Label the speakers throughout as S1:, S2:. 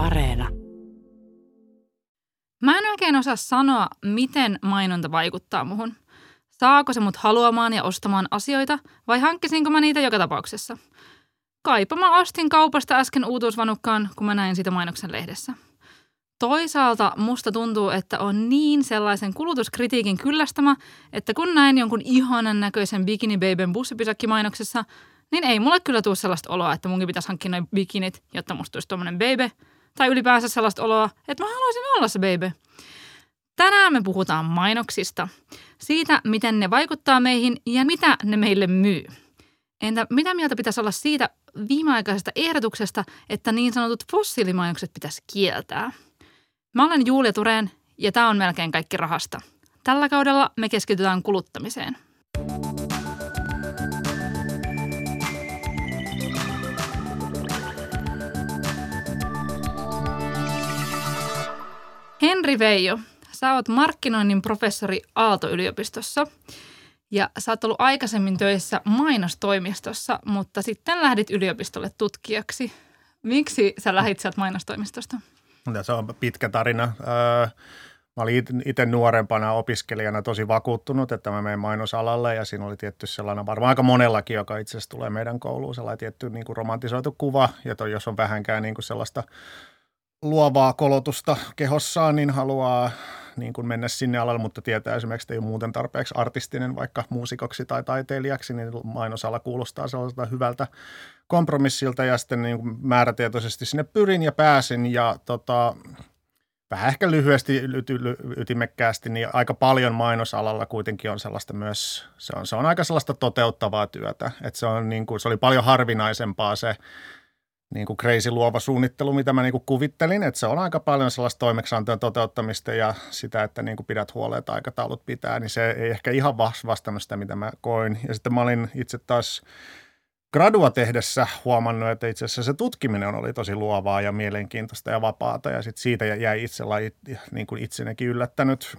S1: Areena.
S2: Mä en oikein osaa sanoa, miten mainonta vaikuttaa muhun. Saako se mut haluamaan ja ostamaan asioita vai hankkisinko mä niitä joka tapauksessa? Kaipa mä ostin kaupasta äsken uutuusvanukkaan, kun mä näin sitä mainoksen lehdessä. Toisaalta musta tuntuu, että on niin sellaisen kulutuskritiikin kyllästämä, että kun näin jonkun ihanan näköisen Bikini Babyn bussipysäkkimainoksessa, niin ei mulle kyllä tule sellaista oloa, että munkin pitäisi hankkia noin bikinit, jotta musta tulisi tuommoinen baby. Tai ylipäänsä sellaista oloa, että mä haluaisin olla se baby. Tänään me puhutaan mainoksista, siitä miten ne vaikuttaa meihin ja mitä ne meille myy. Entä mitä mieltä pitäisi olla siitä viimeaikaisesta ehdotuksesta, että niin sanotut fossiilimainokset pitäisi kieltää? Mä olen Julia Tureen ja tämä on melkein kaikki rahasta. Tällä kaudella me keskitytään kuluttamiseen. Henri Veijo, sä oot markkinoinnin professori Aalto-yliopistossa ja sä oot ollut aikaisemmin töissä mainostoimistossa, mutta sitten lähdit yliopistolle tutkijaksi. Miksi sä lähit sieltä mainostoimistosta?
S3: Se on pitkä tarina. Öö, mä olin itse nuorempana opiskelijana tosi vakuuttunut, että mä menen mainosalalle ja siinä oli tietty sellainen, varmaan aika monellakin, joka itse asiassa tulee meidän kouluun, sellainen tietty niin kuin romantisoitu kuva, ja toi, jos on vähänkään niin kuin sellaista luovaa kolotusta kehossaan, niin haluaa niin kuin mennä sinne alalle, mutta tietää esimerkiksi, että ei ole muuten tarpeeksi artistinen vaikka muusikoksi tai taiteilijaksi, niin mainosala kuulostaa sellaiselta hyvältä kompromissilta. Ja sitten niin kuin määrätietoisesti sinne pyrin ja pääsin ja tota, vähän ehkä lyhyesti ytimekkäästi, niin aika paljon mainosalalla kuitenkin on sellaista myös, se on, se on aika sellaista toteuttavaa työtä, että se, on niin kuin, se oli paljon harvinaisempaa se niin kuin crazy luova suunnittelu, mitä mä niin kuin kuvittelin, että se on aika paljon sellaista toimeksiantojen toteuttamista ja sitä, että niin kuin pidät huolta, että aikataulut pitää, niin se ei ehkä ihan vastannut sitä, mitä mä koin. Ja sitten mä olin itse taas gradua tehdessä huomannut, että itse asiassa se tutkiminen oli tosi luovaa ja mielenkiintoista ja vapaata ja sitten siitä jäi itsellä niin kuin itsenekin yllättänyt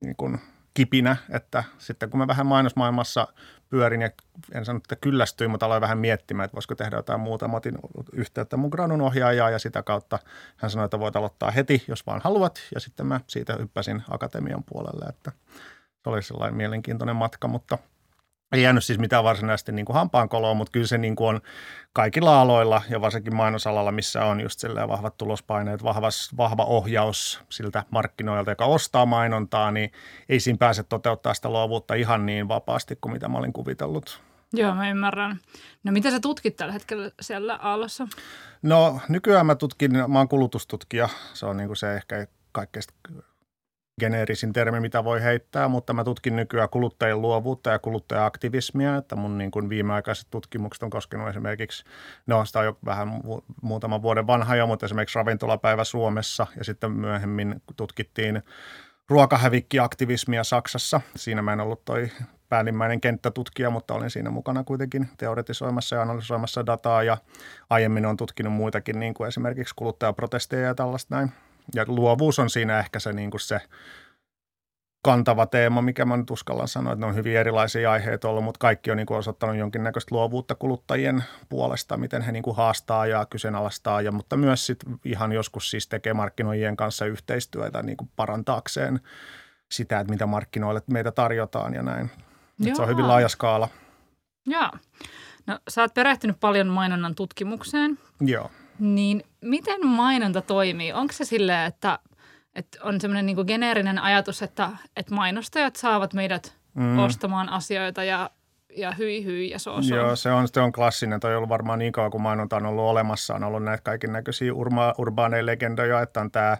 S3: niin kuin kipinä, että sitten kun mä vähän mainosmaailmassa pyörin ja en sano, että kyllästyin, mutta aloin vähän miettimään, että voisiko tehdä jotain muuta. Mä otin yhteyttä mun gradun ohjaajaa ja sitä kautta hän sanoi, että voit aloittaa heti, jos vaan haluat. Ja sitten mä siitä hyppäsin akatemian puolelle, että se oli sellainen mielenkiintoinen matka, mutta – ei jäänyt siis mitään varsinaisesti niin kuin hampaankoloa, mutta kyllä se niin kuin on kaikilla aloilla ja varsinkin mainosalalla, missä on just vahvat tulospaineet, vahvas, vahva ohjaus siltä markkinoilta, joka ostaa mainontaa, niin ei siinä pääse toteuttaa sitä luovuutta ihan niin vapaasti kuin mitä mä olin kuvitellut.
S2: Joo, mä ymmärrän. No mitä sä tutkit tällä hetkellä siellä Aallossa?
S3: No nykyään mä tutkin, mä oon kulutustutkija. Se on niin kuin se ehkä kaikkein geneerisin termi, mitä voi heittää, mutta mä tutkin nykyään kuluttajien luovuutta ja kuluttaja-aktivismia, että mun niin kuin viimeaikaiset tutkimukset on koskenut esimerkiksi, no sitä on jo vähän mu- muutaman vuoden vanha jo, mutta esimerkiksi ravintolapäivä Suomessa ja sitten myöhemmin tutkittiin ruokahävikkiaktivismia Saksassa. Siinä mä en ollut toi päällimmäinen kenttätutkija, mutta olin siinä mukana kuitenkin teoretisoimassa ja analysoimassa dataa ja aiemmin on tutkinut muitakin, niin kuin esimerkiksi kuluttajaprotesteja ja tällaista näin. Ja luovuus on siinä ehkä se, niin kuin se kantava teema, mikä mä nyt uskallan sanoa, että ne on hyvin erilaisia aiheita ollut, mutta kaikki on niin kuin osoittanut jonkinnäköistä luovuutta kuluttajien puolesta, miten he niin kuin haastaa ja kyseenalaistaa, ja, mutta myös sit ihan joskus siis tekee markkinoijien kanssa yhteistyötä niin kuin parantaakseen sitä, että mitä markkinoille meitä tarjotaan ja näin. Se on hyvin laaja skaala.
S2: Joo. No sä oot perehtynyt paljon mainonnan tutkimukseen.
S3: Joo.
S2: Niin miten mainonta toimii? Onko se silleen, että, että on semmoinen niin geneerinen ajatus, että, että mainostajat saavat meidät mm. ostamaan asioita ja ja hyi hyi ja so,
S3: so. Joo, se on, se on klassinen. Toi on ollut varmaan niin kauan, kun mainonta on ollut olemassa. On ollut näitä kaiken näköisiä urma, urbaaneja legendoja, että on tämä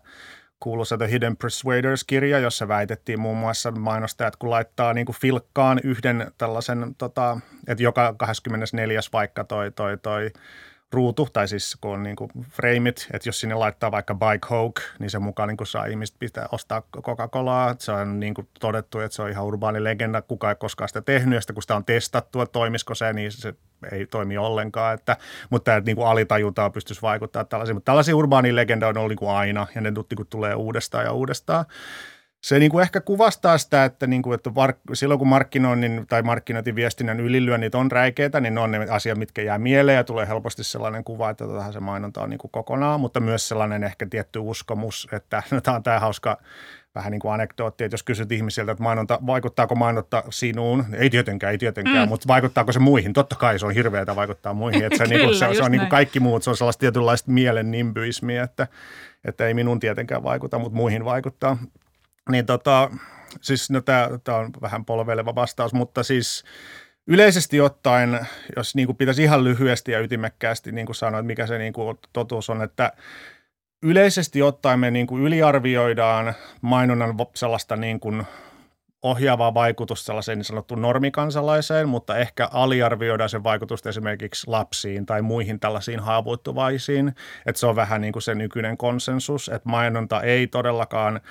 S3: kuuluisa The Hidden Persuaders-kirja, jossa väitettiin muun muassa mainostajat, kun laittaa niin kuin filkkaan yhden tällaisen, tota, että joka 24. vaikka toi, toi, toi ruutu, tai siis kun on niin kuin frameit, että jos sinne laittaa vaikka Buy Coke, niin se mukaan niin kuin saa ihmiset pitää ostaa Coca-Colaa. Se on niin kuin todettu, että se on ihan urbaani legenda, kuka ei koskaan sitä tehnyt, ja sitten kun sitä on testattu, että toimisiko se, niin se ei toimi ollenkaan. Että, mutta että niin kuin alitajuntaa pystyisi vaikuttaa tällaisiin. Mutta tällaisia urbaani legenda on ollut niin kuin aina, ja ne niin kuin tulee uudestaan ja uudestaan. Se niin kuin ehkä kuvastaa sitä, että, niin kuin, että var, silloin kun markkinoinnin tai markkinointiviestinnän ylilyönnit on räikeitä, niin ne on ne asiat, mitkä jää mieleen ja tulee helposti sellainen kuva, että tähän se mainonta on niin kuin kokonaan, mutta myös sellainen ehkä tietty uskomus, että no, tämä on tämä hauska vähän niin kuin anekdootti, että jos kysyt ihmisiltä, että mainonta, vaikuttaako mainonta sinuun, ei tietenkään, ei tietenkään, mm. mutta vaikuttaako se muihin? Totta kai se on hirveätä vaikuttaa muihin, että se, Kyllä, niin kuin, se, se on niin kuin kaikki muut, se on sellaista tietynlaista mielen nimbyismiä, että, että ei minun tietenkään vaikuta, mutta muihin vaikuttaa. Niin tota, siis no tämä, on vähän polveileva vastaus, mutta siis yleisesti ottaen, jos niin kuin pitäisi ihan lyhyesti ja ytimekkäästi niin kuin sanoa, että mikä se niin kuin totuus on, että yleisesti ottaen me niin kuin yliarvioidaan mainonnan sellaista niin kuin ohjaavaa vaikutusta sellaiseen niin sanottuun normikansalaiseen, mutta ehkä aliarvioidaan sen vaikutusta esimerkiksi lapsiin tai muihin tällaisiin haavoittuvaisiin. Että se on vähän niin kuin se nykyinen konsensus, että mainonta ei todellakaan –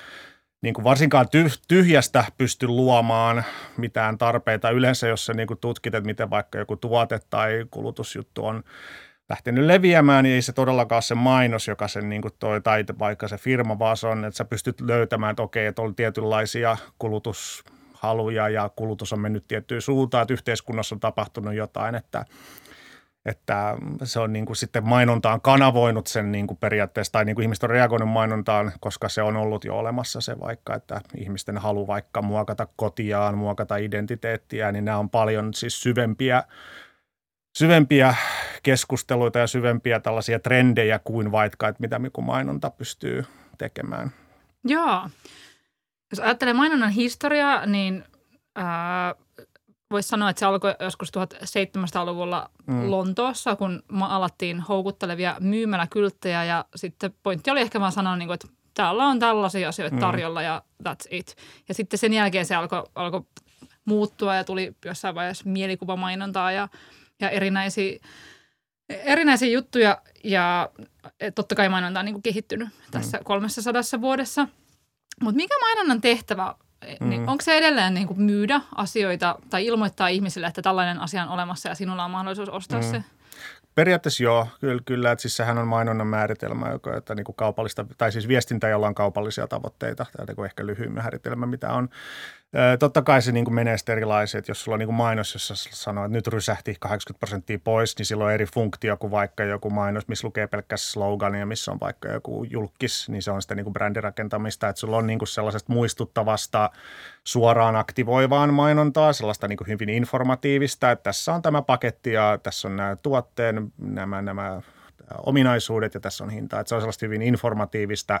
S3: niin kuin varsinkaan tyhjästä pysty luomaan mitään tarpeita. Yleensä, jos sä niin kuin tutkit, että miten vaikka joku tuote tai kulutusjuttu on lähtenyt leviämään, niin ei se todellakaan se mainos, joka sen niin kuin toi, tai vaikka se firma, vaan se on, että sä pystyt löytämään, että okei, että on tietynlaisia kulutushaluja ja kulutus on mennyt tiettyyn suuntaan, että yhteiskunnassa on tapahtunut jotain, että että se on niin kuin sitten mainontaan kanavoinut sen niin kuin periaatteessa, tai niin kuin ihmiset on reagoinut mainontaan, koska se on ollut jo olemassa se vaikka, että ihmisten halu vaikka muokata kotiaan, muokata identiteettiä, niin nämä on paljon siis syvempiä, syvempiä keskusteluita ja syvempiä tällaisia trendejä kuin vaikka, että mitä mainonta pystyy tekemään.
S2: Joo. Jos ajattelee mainonnan historiaa, niin ää, voisi sanoa, että se alkoi joskus 1700-luvulla mm. Lontoossa, kun alattiin houkuttelevia myymäläkylttejä ja sitten pointti oli ehkä vaan sanoa, niin kuin, että täällä on tällaisia asioita mm. tarjolla ja that's it. Ja sitten sen jälkeen se alkoi alko muuttua ja tuli jossain vaiheessa mielikuvamainontaa ja, ja erinäisiä, erinäisiä juttuja ja totta kai mainonta on niin kuin kehittynyt tässä mm. 300 vuodessa. Mutta mikä mainonnan tehtävä mm. Niin onko se edelleen niin kuin myydä asioita tai ilmoittaa ihmisille, että tällainen asia on olemassa ja sinulla on mahdollisuus ostaa mm. se?
S3: Periaatteessa joo, kyllä, kyllä että siis sehän on mainonnan määritelmä, joka, että niin kuin kaupallista, tai siis viestintä, jolla on kaupallisia tavoitteita, tai niin ehkä lyhyin määritelmä, mitä on. Totta kai se niin kuin menee erilaisia, että jos sulla on niin kuin mainos, jossa sanoo, että nyt rysähti 80 prosenttia pois, niin silloin on eri funktio kuin vaikka joku mainos, missä lukee pelkkä slogan ja missä on vaikka joku julkis, niin se on sitten niin kuin brändirakentamista, että sulla on niin kuin sellaisesta muistuttavasta suoraan aktivoivaan mainontaa, sellaista niin kuin hyvin informatiivista, että tässä on tämä paketti ja tässä on nämä tuotteen, nämä, nämä ominaisuudet ja tässä on hinta. Että se on sellaista hyvin informatiivista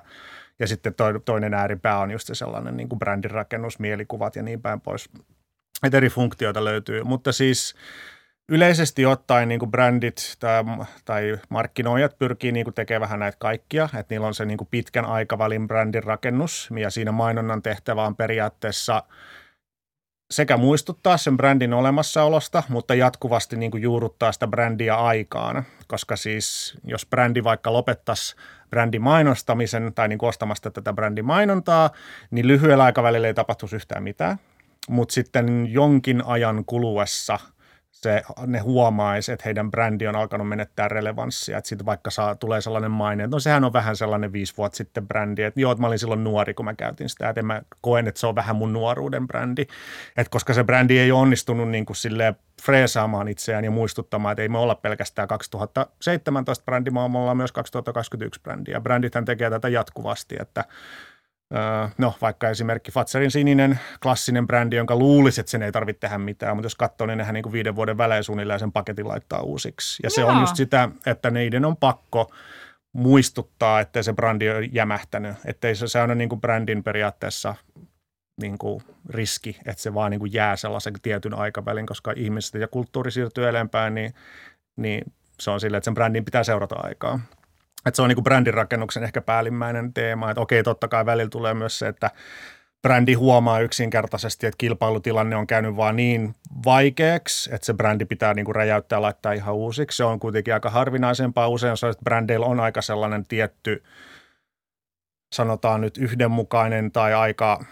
S3: ja sitten toinen ääripää on just se sellainen niin kuin brändirakennus, mielikuvat ja niin päin pois. Että eri funktioita löytyy, mutta siis yleisesti ottaen niin kuin brändit tai, tai markkinoijat pyrkii niin kuin tekemään vähän näitä kaikkia, että niillä on se niin kuin pitkän aikavälin brändin rakennus ja siinä mainonnan tehtävä on periaatteessa – sekä muistuttaa sen brändin olemassaolosta, mutta jatkuvasti niin kuin juurruttaa sitä brändiä aikaan, koska siis jos brändi vaikka lopettaisi brändin mainostamisen tai niin ostamasta tätä brändin mainontaa, niin lyhyellä aikavälillä ei tapahtuisi yhtään mitään, mutta sitten jonkin ajan kuluessa – se, ne huomaisi, että heidän brändi on alkanut menettää relevanssia. Että sitten vaikka saa, tulee sellainen maine, että no sehän on vähän sellainen viisi vuotta sitten brändi. Että joo, että mä olin silloin nuori, kun mä käytin sitä. Että mä koen, että se on vähän mun nuoruuden brändi. Että koska se brändi ei ole onnistunut niin kuin silleen freesaamaan itseään ja muistuttamaan, että ei me olla pelkästään 2017 brändi, vaan me ollaan myös 2021 brändi. Ja brändithän tekee tätä jatkuvasti, että No vaikka esimerkki Fatserin sininen klassinen brändi, jonka luulisi, että sen ei tarvitse tehdä mitään, mutta jos katsoo, niin nehän niin kuin viiden vuoden välein suunnilleen sen paketin laittaa uusiksi. Ja Jaa. se on just sitä, että neiden on pakko muistuttaa, että se brändi on jämähtänyt. Että se, se on niin kuin brändin periaatteessa niin kuin riski, että se vaan niin kuin jää sellaisen tietyn aikavälin, koska ihmiset ja kulttuuri siirtyy eteenpäin, niin, niin se on silleen, että sen brändin pitää seurata aikaa. Että se on niin kuin brändirakennuksen ehkä päällimmäinen teema, että okei, totta kai välillä tulee myös se, että brändi huomaa yksinkertaisesti, että kilpailutilanne on käynyt vaan niin vaikeaksi, että se brändi pitää niin kuin räjäyttää ja laittaa ihan uusiksi. Se on kuitenkin aika harvinaisempaa. Usein se, että brändeillä on aika sellainen tietty, sanotaan nyt yhdenmukainen tai aika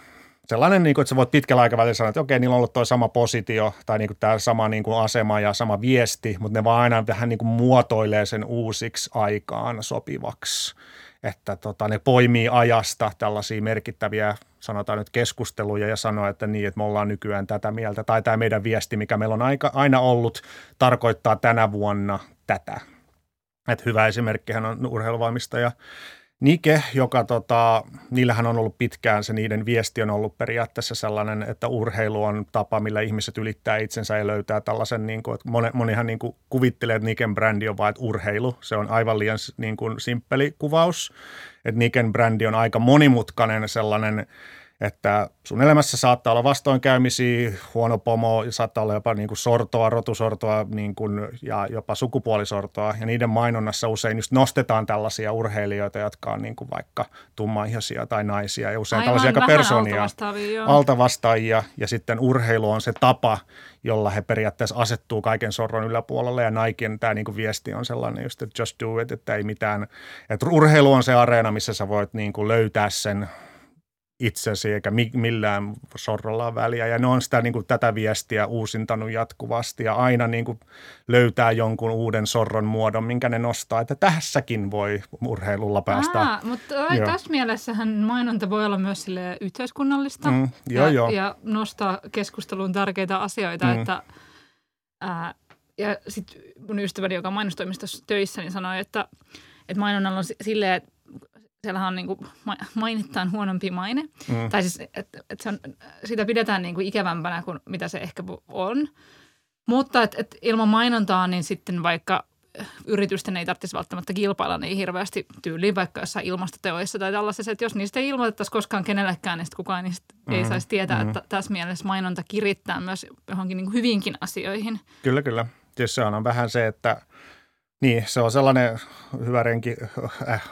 S3: sellainen, niin kuin, että sä voit pitkällä aikavälillä sanoa, että okei, niillä on ollut tuo sama positio tai niin kuin tämä sama niin kuin asema ja sama viesti, mutta ne vaan aina vähän niin kuin muotoilee sen uusiksi aikaan sopivaksi. Että tota, ne poimii ajasta tällaisia merkittäviä, sanotaan nyt keskusteluja ja sanoo, että niin, että me ollaan nykyään tätä mieltä. Tai tämä meidän viesti, mikä meillä on aika, aina ollut, tarkoittaa tänä vuonna tätä. Et hyvä esimerkkihän on urheiluvalmistaja Nike, joka tota, niillähän on ollut pitkään se niiden viesti on ollut periaatteessa sellainen, että urheilu on tapa, millä ihmiset ylittää itsensä ja löytää tällaisen, niin kuin, että moni, monihan niin kuin kuvittelee, että Niken brändi on vain urheilu. Se on aivan liian niin kuin simppeli kuvaus. Että Niken brändi on aika monimutkainen sellainen että sun elämässä saattaa olla vastoinkäymisiä, huono pomo, saattaa olla jopa niin kuin sortoa, rotusortoa niin kuin, ja jopa sukupuolisortoa. Ja niiden mainonnassa usein just nostetaan tällaisia urheilijoita, jotka on niin kuin vaikka tummaihoisia tai naisia ja usein
S2: Aivan,
S3: tällaisia aika persoonia,
S2: altavastaajia.
S3: Ja sitten urheilu on se tapa, jolla he periaatteessa asettuu kaiken sorron yläpuolelle. Ja Niken tämä niin kuin viesti on sellainen just, että just do it, että ei mitään. Että urheilu on se areena, missä sä voit niin kuin löytää sen itsesi eikä millään sorralla väliä. Ja ne on sitä niin kuin, tätä viestiä uusintanut jatkuvasti ja aina niin kuin, löytää jonkun uuden sorron muodon, minkä ne nostaa, että tässäkin voi urheilulla päästä.
S2: Aa, mutta joo. tässä mielessähän mainonta voi olla myös sille yhteiskunnallista
S3: Mm, joo,
S2: ja,
S3: joo.
S2: ja nostaa keskusteluun tärkeitä asioita,
S3: Mm.
S2: että ää, ja sitten mun ystäväni, joka on mainostoimistossa töissä, niin sanoi, että, että mainonnalla on si- silleen, että siellähän on niin kuin mainittaan huonompi maine.
S3: Mm.
S2: Tai siis, että, että se on, sitä pidetään niin kuin ikävämpänä kuin mitä se ehkä on. Mutta että, että ilman mainontaa, niin sitten vaikka yritysten ei tarvitsisi välttämättä kilpailla niin hirveästi tyyliin vaikka jossain ilmastoteoissa tai tällaisessa, että jos niistä ei ilmoitettaisi koskaan kenellekään, niin kukaan niistä mm, ei saisi tietää, mm. että tässä mielessä mainonta kirittää myös johonkin niin hyvinkin asioihin.
S3: Kyllä, kyllä. Tietysti se on vähän se, että niin, se on sellainen hyvä renki, äh,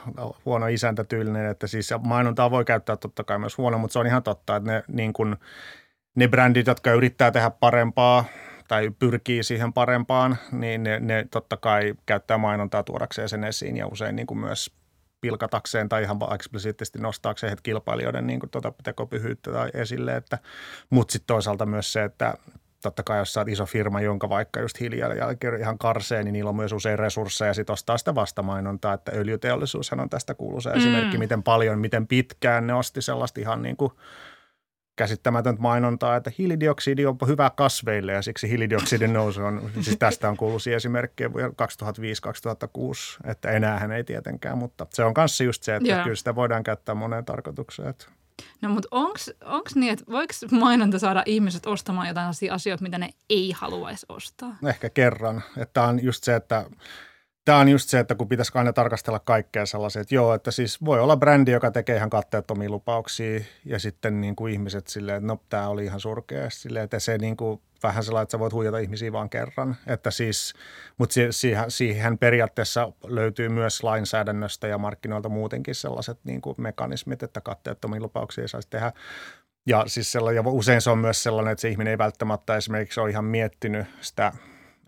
S3: huono isäntä tyylinen, että siis mainontaa voi käyttää totta kai myös huono, mutta se on ihan totta, että ne, niin kuin, ne brändit, jotka yrittää tehdä parempaa tai pyrkii siihen parempaan, niin ne, ne totta kai käyttää mainontaa tuodakseen sen esiin ja usein niin kuin myös pilkatakseen tai ihan eksplisiittisesti nostaakseen heitä kilpailijoiden niin kuin tuota tekopyhyyttä tai esille. Että, mutta sitten toisaalta myös se, että totta kai jos sä oot iso firma, jonka vaikka just hiilijalanjälki ihan karsee, niin niillä on myös usein resursseja ja sitten ostaa sitä vastamainontaa, että öljyteollisuushan on tästä kuulu se mm. esimerkki, miten paljon, miten pitkään ne osti sellaista ihan niin kuin käsittämätöntä mainontaa, että hiilidioksidi on hyvä kasveille ja siksi hiilidioksidin nousu on, siis tästä on kuuluisia esimerkkejä vuonna 2005-2006, että enäähän ei tietenkään, mutta se on kanssa just se, että
S2: Joo.
S3: kyllä sitä voidaan käyttää moneen tarkoitukseen. Että.
S2: No mutta onko niin, että voiko mainonta saada ihmiset ostamaan jotain asioita, mitä ne ei haluaisi ostaa?
S3: Ehkä kerran, että on just se, että Tämä on just se, että kun pitäisi aina tarkastella kaikkea sellaisia, että joo, että siis voi olla brändi, joka tekee ihan katteettomia lupauksia ja sitten niin kuin ihmiset silleen, että no tämä oli ihan surkea. Silleen, että se niin kuin vähän sellainen, että sä voit huijata ihmisiä vaan kerran. Että siis, mutta siihen, siihen periaatteessa löytyy myös lainsäädännöstä ja markkinoilta muutenkin sellaiset niin kuin mekanismit, että katteettomia lupauksia ei saisi tehdä. Ja siis sellainen, ja usein se on myös sellainen, että se ihminen ei välttämättä esimerkiksi ole ihan miettinyt sitä,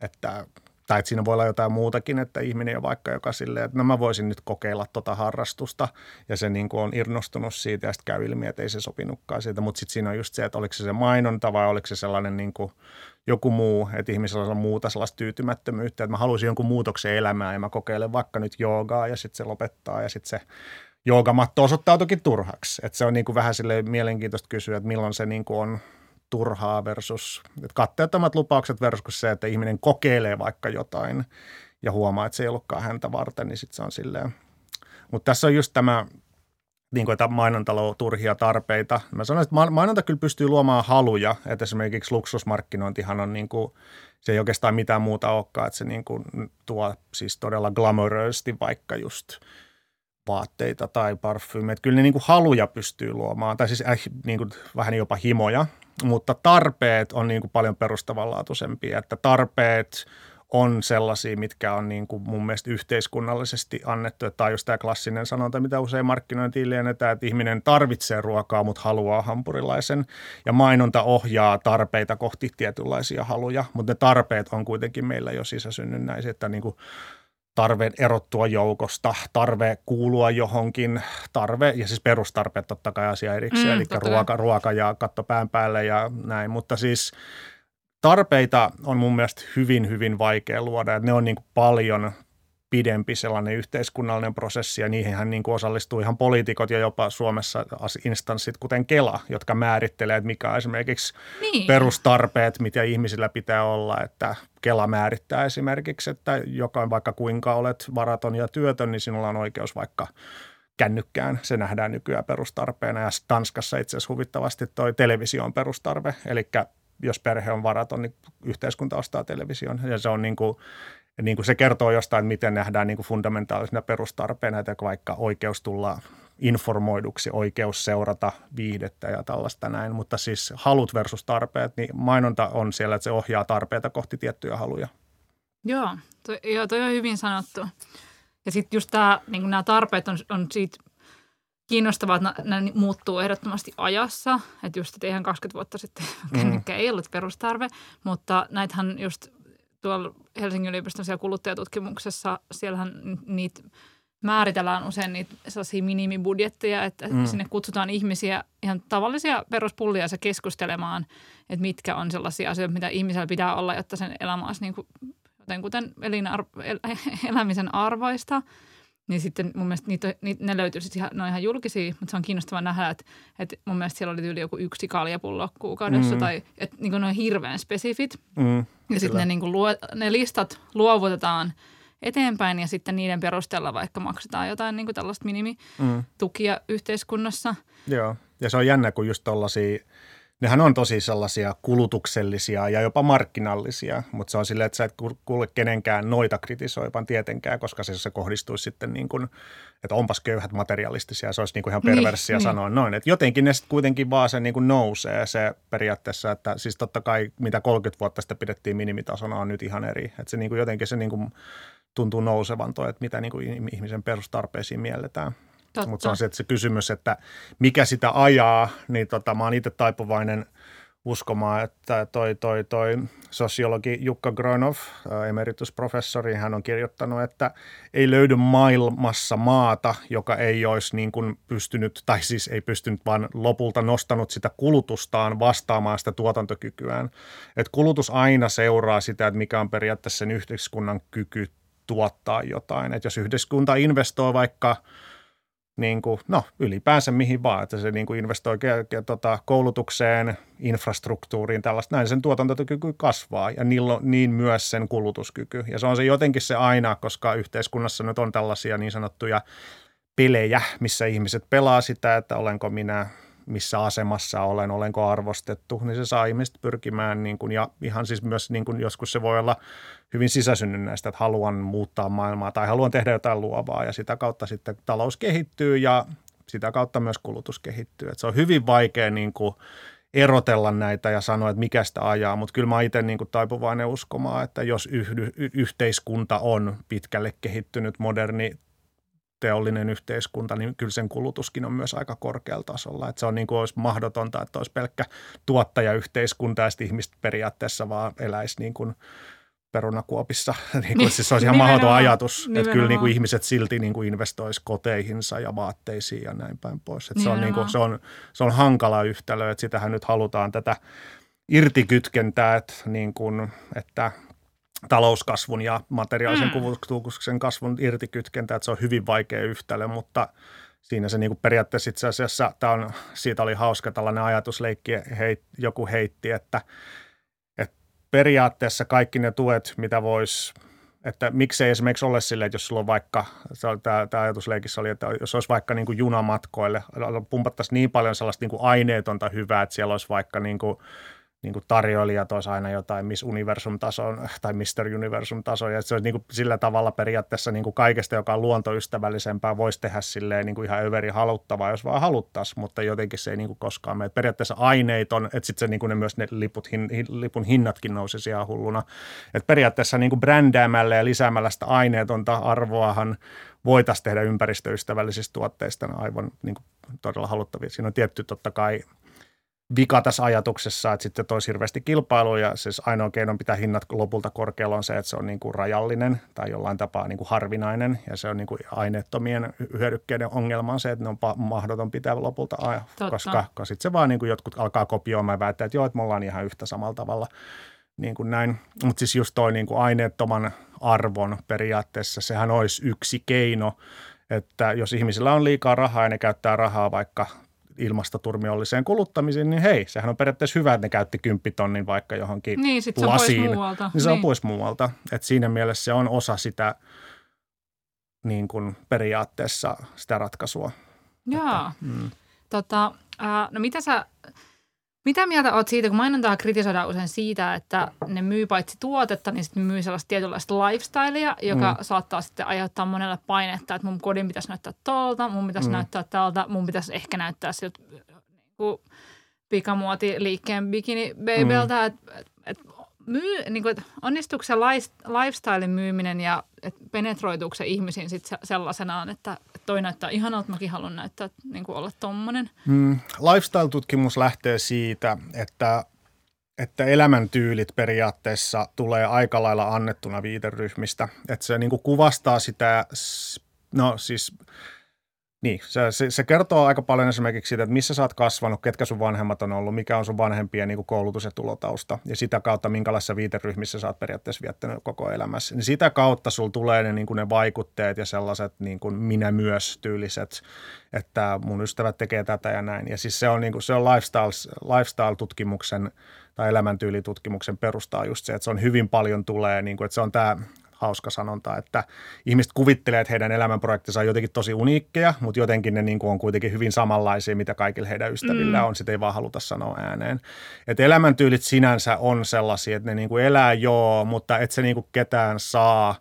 S3: että tai että siinä voi olla jotain muutakin, että ihminen on vaikka joka silleen, että no mä voisin nyt kokeilla tota harrastusta ja se niin kuin on irnostunut siitä ja sitten käy ilmi, että ei se sopinutkaan siitä, mutta sitten siinä on just se, että oliko se se mainonta vai oliko se sellainen niin kuin joku muu, että ihmisellä on muuta sellaista tyytymättömyyttä, että mä haluaisin jonkun muutoksen elämään ja mä kokeilen vaikka nyt joogaa ja sitten se lopettaa ja sitten se joogamatto osoittautuikin turhaksi. Että se on niin kuin vähän sille mielenkiintoista kysyä, että milloin se niin kuin on turhaa versus että katteettomat lupaukset versus se, että ihminen kokeilee vaikka jotain ja huomaa, että se ei ollutkaan häntä varten, niin sitten se on silleen. Mutta tässä on just tämä, niin kuin, että mainonta luo turhia tarpeita. Mä sanoin, että mainonta kyllä pystyy luomaan haluja, että esimerkiksi luksusmarkkinointihan on niin kuin, se ei oikeastaan mitään muuta olekaan, että se niin kuin tuo siis todella glamoröisesti vaikka just – vaatteita tai parfyymeitä. Kyllä ne niin kuin haluja pystyy luomaan, tai siis äh, niin kuin vähän jopa himoja, mutta tarpeet on niin kuin paljon perustavanlaatuisempia, että tarpeet on sellaisia, mitkä on niin kuin mun mielestä yhteiskunnallisesti annettu. Tämä on just tämä klassinen sanonta, mitä usein markkinointiin lienetään, että ihminen tarvitsee ruokaa, mutta haluaa hampurilaisen. Ja mainonta ohjaa tarpeita kohti tietynlaisia haluja, mutta ne tarpeet on kuitenkin meillä jo sisäsynnynnäisiä, että niin kuin tarve erottua joukosta, tarve kuulua johonkin, tarve, ja siis perustarpeet totta kai asia erikseen, mm, eli ruoka, ruoka ja katto pään päälle ja näin, mutta siis tarpeita on mun mielestä hyvin, hyvin vaikea luoda, ne on niin paljon pidempi sellainen yhteiskunnallinen prosessi ja niihin niin kuin osallistuu ihan poliitikot ja jopa Suomessa instanssit, kuten Kela, jotka määrittelee, että mikä on esimerkiksi niin. perustarpeet, mitä ihmisillä pitää olla, että Kela määrittää esimerkiksi, että joka vaikka kuinka olet varaton ja työtön, niin sinulla on oikeus vaikka kännykkään. Se nähdään nykyään perustarpeena ja Tanskassa itse asiassa huvittavasti toi televisio on perustarve, eli jos perhe on varaton, niin yhteiskunta ostaa television ja se on niin kuin ja niin kuin se kertoo jostain, miten nähdään niin kuin fundamentaalisena perustarpeena, että vaikka oikeus tulla informoiduksi, oikeus seurata viihdettä ja tällaista näin. Mutta siis halut versus tarpeet, niin mainonta on siellä, että se ohjaa tarpeita kohti tiettyjä haluja.
S2: Joo, toi, joo, toi on hyvin sanottu. Ja sitten just tämä, niin nämä tarpeet on, on siitä kiinnostavaa, että nämä muuttuu ehdottomasti ajassa. Että just, että eihän 20 vuotta sitten mm. ei ollut perustarve, mutta näitähän just tuolla Helsingin yliopiston siellä kuluttajatutkimuksessa, siellähän niitä määritellään usein niitä sellaisia minimibudjetteja, että mm. sinne kutsutaan ihmisiä, ihan tavallisia peruspullia se keskustelemaan, että mitkä on sellaisia asioita, mitä ihmisellä pitää olla, jotta sen elämä olisi niin kuin, kuten elinarvo, el, elämisen arvoista – niin sitten mun mielestä niitä, niitä, ne löytyy sitten ihan, ne on ihan julkisia, mutta se on kiinnostavaa nähdä, että, että mun mielestä siellä oli yli joku yksi kaljapullo kuukaudessa mm. tai että niin ne on hirveän spesifit. Mm, ja sitten ne, niin luo, ne listat luovutetaan eteenpäin ja sitten niiden perusteella vaikka maksetaan jotain niin kuin tällaista minimitukia mm. yhteiskunnassa.
S3: Joo, ja se on jännä, kun just tollaisia – nehän on tosi sellaisia kulutuksellisia ja jopa markkinallisia, mutta se on silleen, että sä et kuule kenenkään noita kritisoivan tietenkään, koska se, se kohdistuisi sitten niin kuin, että onpas köyhät materialistisia, se olisi niin kuin ihan niin, perversia niin, sanoa niin. noin. Että jotenkin ne sitten kuitenkin vaan se niin kuin nousee se periaatteessa, että siis totta kai mitä 30 vuotta sitten pidettiin minimitasona on nyt ihan eri. Että se niin kuin jotenkin se niin kuin tuntuu nousevan toi, että mitä niin kuin ihmisen perustarpeisiin mielletään. Mutta se on se, että se kysymys, että mikä sitä ajaa, niin tota, mä oon itse taipuvainen uskomaan, että toi, toi, toi sosiologi Jukka Gronov, emeritusprofessori, hän on kirjoittanut, että ei löydy maailmassa maata, joka ei olisi niin kuin pystynyt, tai siis ei pystynyt, vaan lopulta nostanut sitä kulutustaan vastaamaan sitä tuotantokykyään. Et kulutus aina seuraa sitä, että mikä on periaatteessa sen yhteiskunnan kyky tuottaa jotain. Et jos yhteiskunta investoi vaikka – niin kuin, no ylipäänsä mihin vaan, että se niin kuin investoi ke, ke, tota, koulutukseen, infrastruktuuriin, tällaista, näin sen tuotantokyky kasvaa ja niillä niin myös sen kulutuskyky. Ja se on se jotenkin se aina, koska yhteiskunnassa nyt on tällaisia niin sanottuja pelejä, missä ihmiset pelaa sitä, että olenko minä missä asemassa olen, olenko arvostettu, niin se saa ihmiset pyrkimään niin kuin, ja ihan siis myös niin kuin joskus se voi olla hyvin sisäsynnynnäistä, että haluan muuttaa maailmaa tai haluan tehdä jotain luovaa ja sitä kautta sitten talous kehittyy ja sitä kautta myös kulutus kehittyy. Että se on hyvin vaikea niin kuin erotella näitä ja sanoa, että mikä sitä ajaa, mutta kyllä mä itse niin taipuvainen uskomaan, että jos yhdy, yhteiskunta on pitkälle kehittynyt, moderni teollinen yhteiskunta, niin kyllä sen kulutuskin on myös aika korkealla tasolla. Että se on niin kuin olisi mahdotonta, että olisi pelkkä tuottajayhteiskunta ja sitten ihmiset periaatteessa vaan eläisi niin kuin perunakuopissa. niin kuin, siis se olisi ihan mahdoton ajatus, nimenomaan. että kyllä niin kuin ihmiset silti niin kuin investoisi koteihinsa ja vaatteisiin ja näin päin pois. Että se, on niin kuin, se, on, se on hankala yhtälö, että sitähän nyt halutaan tätä irtikytkentää, että, niin kuin, että talouskasvun ja materiaalisen mm. kulutuksen kasvun irtikytkentä, että se on hyvin vaikea yhtälö, mutta siinä se niin periaatteessa itse asiassa, tämä on, siitä oli hauska tällainen ajatusleikki, heit, joku heitti, että periaatteessa kaikki ne tuet, mitä voisi että miksei esimerkiksi ole silleen, että jos sulla on vaikka, tämä, ajatusleikissä oli, että jos olisi vaikka niin kuin junamatkoille, pumpattaisiin niin paljon sellaista niin kuin aineetonta hyvää, että siellä olisi vaikka niin kuin niin kuin tarjoilijat olisi aina jotain Miss Universum-tason tai Mr. Universum-tason, ja se olisi niin kuin sillä tavalla periaatteessa niin kuin kaikesta, joka on luontoystävällisempää, voisi tehdä silleen niin kuin ihan överi haluttavaa, jos vaan haluttaisiin, mutta jotenkin se ei niin kuin koskaan mene. Periaatteessa aineeton, että sitten niin kuin ne myös ne liput, hin, lipun hinnatkin nousisi ihan hulluna. Että periaatteessa niin kuin brändäämällä ja lisäämällä sitä aineetonta arvoahan voitaisiin tehdä ympäristöystävällisistä tuotteista aivan niin kuin todella haluttavia. Siinä on tietty totta kai – vika tässä ajatuksessa, että sitten olisi hirveästi kilpailu ja siis ainoa keino pitää hinnat lopulta korkealla on se, että se on niin kuin rajallinen tai jollain tapaa niin kuin harvinainen ja se on niin kuin aineettomien hyödykkeiden ongelma on se, että ne on mahdoton pitää lopulta, Totta. koska, koska sitten se vaan niin kuin jotkut alkaa kopioimaan ja väittää, että joo, että me ollaan ihan yhtä samalla tavalla niin kuin näin. Mutta siis just toi niin kuin aineettoman arvon periaatteessa, sehän olisi yksi keino, että jos ihmisillä on liikaa rahaa ja ne käyttää rahaa vaikka ilmastoturmiolliseen kuluttamiseen, niin hei, sehän on periaatteessa hyvä, että ne käytti kymppitonnin vaikka johonkin
S2: Niin, sit se
S3: lasiin.
S2: on pois muualta.
S3: Niin se niin. on pois muualta. Et siinä mielessä se on osa sitä niin kuin periaatteessa sitä ratkaisua.
S2: Joo. Että, mm. tota, äh, no mitä sä mitä mieltä olet siitä, kun mainontaa kritisoidaan usein siitä, että ne myy paitsi tuotetta, niin sitten myy sellaista tietynlaista lifestylea, joka mm. saattaa sitten aiheuttaa monelle painetta, että mun kodin pitäisi näyttää tuolta, mun pitäisi mm. näyttää tältä, mun pitäisi ehkä näyttää siltä niin pikamuotiliikkeen bikini babyltä, mm. että et, et myy, niin kuin, onnistuuko se lifestyle myyminen ja penetroituuko se ihmisiin sit sellaisenaan, että toi näyttää ihanalta, mäkin haluan näyttää, niin kuin olla tommonen.
S3: Mm, lifestyle-tutkimus lähtee siitä, että että elämäntyylit periaatteessa tulee aika lailla annettuna viiteryhmistä. Että se niin kuin kuvastaa sitä, no siis niin, se, se, se kertoo aika paljon esimerkiksi siitä, että missä sä oot kasvanut, ketkä sun vanhemmat on ollut, mikä on sun vanhempien niin kuin koulutus ja tulotausta ja sitä kautta minkälaisissa viiteryhmissä sä oot periaatteessa viettänyt koko elämässä. Niin sitä kautta sulla tulee ne, niin kuin ne vaikutteet ja sellaiset niin kuin minä myös tyyliset, että mun ystävät tekee tätä ja näin. Ja siis se on, niin kuin, se on lifestyle, lifestyle-tutkimuksen tai elämäntyylitutkimuksen perustaa just se, että se on hyvin paljon tulee, niin kuin, että se on tämä hauska sanonta, että ihmiset kuvittelee, että heidän elämänprojektinsa on jotenkin tosi uniikkeja, mutta jotenkin ne niin kuin on kuitenkin hyvin samanlaisia, mitä kaikilla heidän ystävillä mm. on. Sitä ei vaan haluta sanoa ääneen. Et elämäntyylit sinänsä on sellaisia, että ne niin kuin elää joo, mutta et se niin kuin ketään saa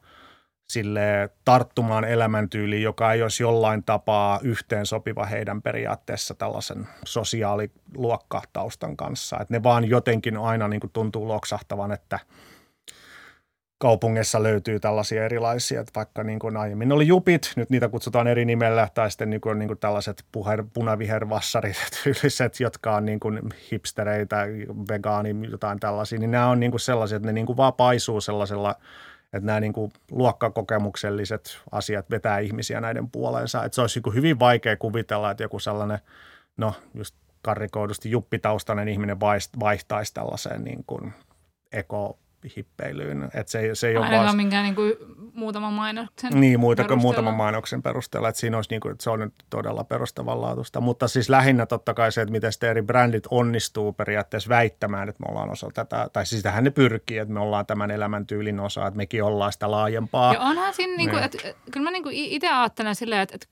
S3: sille tarttumaan elämäntyyliin, joka ei olisi jollain tapaa yhteen sopiva heidän periaatteessa tällaisen sosiaaliluokkataustan kanssa. Et ne vaan jotenkin aina niin kuin tuntuu loksahtavan, että – kaupungeissa löytyy tällaisia erilaisia, että vaikka niin kuin aiemmin oli jupit, nyt niitä kutsutaan eri nimellä, tai sitten niin kuin, niin kuin tällaiset puher, punavihervassarit tyyliset, jotka on niin kuin hipstereitä, vegaani, jotain tällaisia, niin nämä on niin kuin sellaisia, että ne niin kuin vaan paisuu sellaisella, että nämä niin kuin luokkakokemukselliset asiat vetää ihmisiä näiden puoleensa. Että se olisi niin hyvin vaikea kuvitella, että joku sellainen, no just karrikoidusti juppitaustainen ihminen vaihtaisi tällaiseen niin kuin eko hippeilyyn. Et se, se ei ole
S2: vaan... minkään niin kuin muutaman mainoksen
S3: Niin, muuta kuin muutaman mainoksen perusteella. Että siinä olisi niin kuin, että se on nyt todella perustavanlaatuista. Mutta siis lähinnä totta kai se, että miten eri brändit onnistuu periaatteessa väittämään, että me ollaan osa tätä, tai siis sitähän ne pyrkii, että me ollaan tämän elämäntyylin osa, että mekin ollaan sitä laajempaa.
S2: Ja onhan siinä, niin kuin, että, kyllä mä niin kuin itse ajattelen silleen, että, että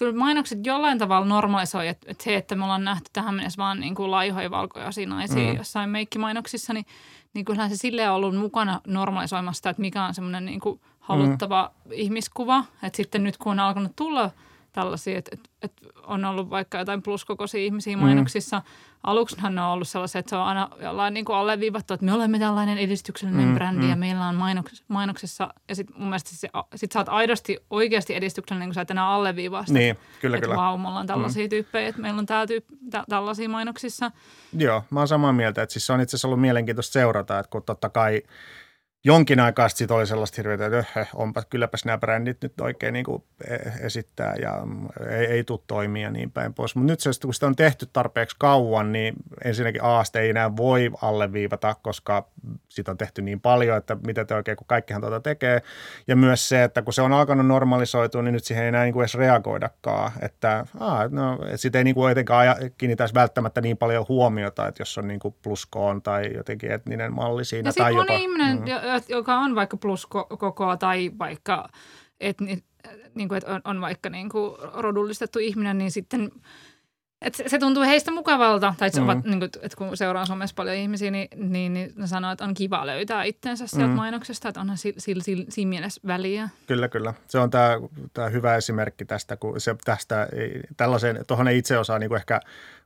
S2: kyllä mainokset jollain tavalla normalisoi, että, että se, että me ollaan nähty tähän mennessä vaan niin kuin laihoja valkoja naisia mm. jossain meikkimainoksissa, niin – niin kyllähän se silleen ollut mukana normalisoimassa sitä, että mikä on semmoinen niin kuin haluttava mm. ihmiskuva. Että sitten nyt kun on alkanut tulla tällaisia, että, että, että on ollut vaikka jotain pluskokoisia ihmisiä mm. mainoksissa. Mm. Aluksihan ne on ollut sellaisia, että se on aina jollain niin kuin alleviivattu, että me olemme tällainen edistyksellinen mm. brändi mm. ja meillä on mainoks, mainoksessa. Ja sitten mun mielestä se, sit sä oot aidosti oikeasti edistyksellinen, kun sä et enää alleviivaa sitä.
S3: Niin, kyllä,
S2: että
S3: kyllä.
S2: Vau, me ollaan tällaisia mm. tyyppejä, että meillä on tää tyyp, tä, tällaisia mainoksissa.
S3: Joo, mä oon samaa mieltä, että siis se on itse asiassa ollut mielenkiintoista seurata, että kun totta kai – jonkin aikaa sitten oli sellaista hirveätä, että öh, onpa kylläpäs nämä brändit nyt oikein niin kuin e-, esittää ja ei, ei tule toimia niin päin pois. Mutta nyt se, kun sitä on tehty tarpeeksi kauan, niin ensinnäkin Aasta ei enää voi alleviivata, koska sitä on tehty niin paljon, että mitä te oikein, kun kaikkihan tuota tekee. Ja myös se, että kun se on alkanut normalisoitua, niin nyt siihen ei enää niin kuin edes reagoidakaan. Että aa, no, sitä ei niin kuin etenkään kiinnitäisi välttämättä niin paljon huomiota, että jos on niin kuin pluskoon tai jotenkin etninen malli siinä.
S2: Ja
S3: tai
S2: jopa, ihminen, mm joka on vaikka pluskokoa tai vaikka etni, niin kuin, että on, on vaikka niin kuin rodullistettu ihminen, niin sitten et se, se tuntuu heistä mukavalta, tai mm-hmm. ovat, niin kuin, että kun seuraa somessa paljon ihmisiä, niin, niin, niin ne sanoo, että on kiva löytää itsensä sieltä mm-hmm. mainoksesta, että onhan si, si, si, siinä mielessä väliä.
S3: Kyllä, kyllä. Se on tämä, hyvä esimerkki tästä, kun se tästä tällaisen, tuohon ei itse osaa niin kuin ehkä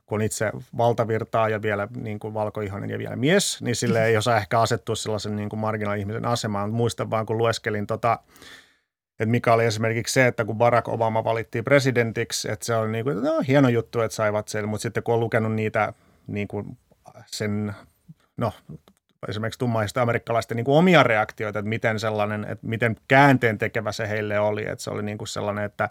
S3: kun itse valtavirtaa ja vielä niin kuin valkoihoinen ja vielä mies, niin sille ei osaa ehkä asettua sellaisen niin kuin marginaali-ihmisen asemaan. Muistan vaan, kun lueskelin tota, että mikä oli esimerkiksi se, että kun Barack Obama valittiin presidentiksi, että se on niin kuin, no, hieno juttu, että saivat sen, mutta sitten kun on lukenut niitä niin kuin sen, no esimerkiksi tummaista amerikkalaisten niin kuin omia reaktioita, että miten sellainen, että miten käänteen tekevä se heille oli, että se oli niin kuin sellainen, että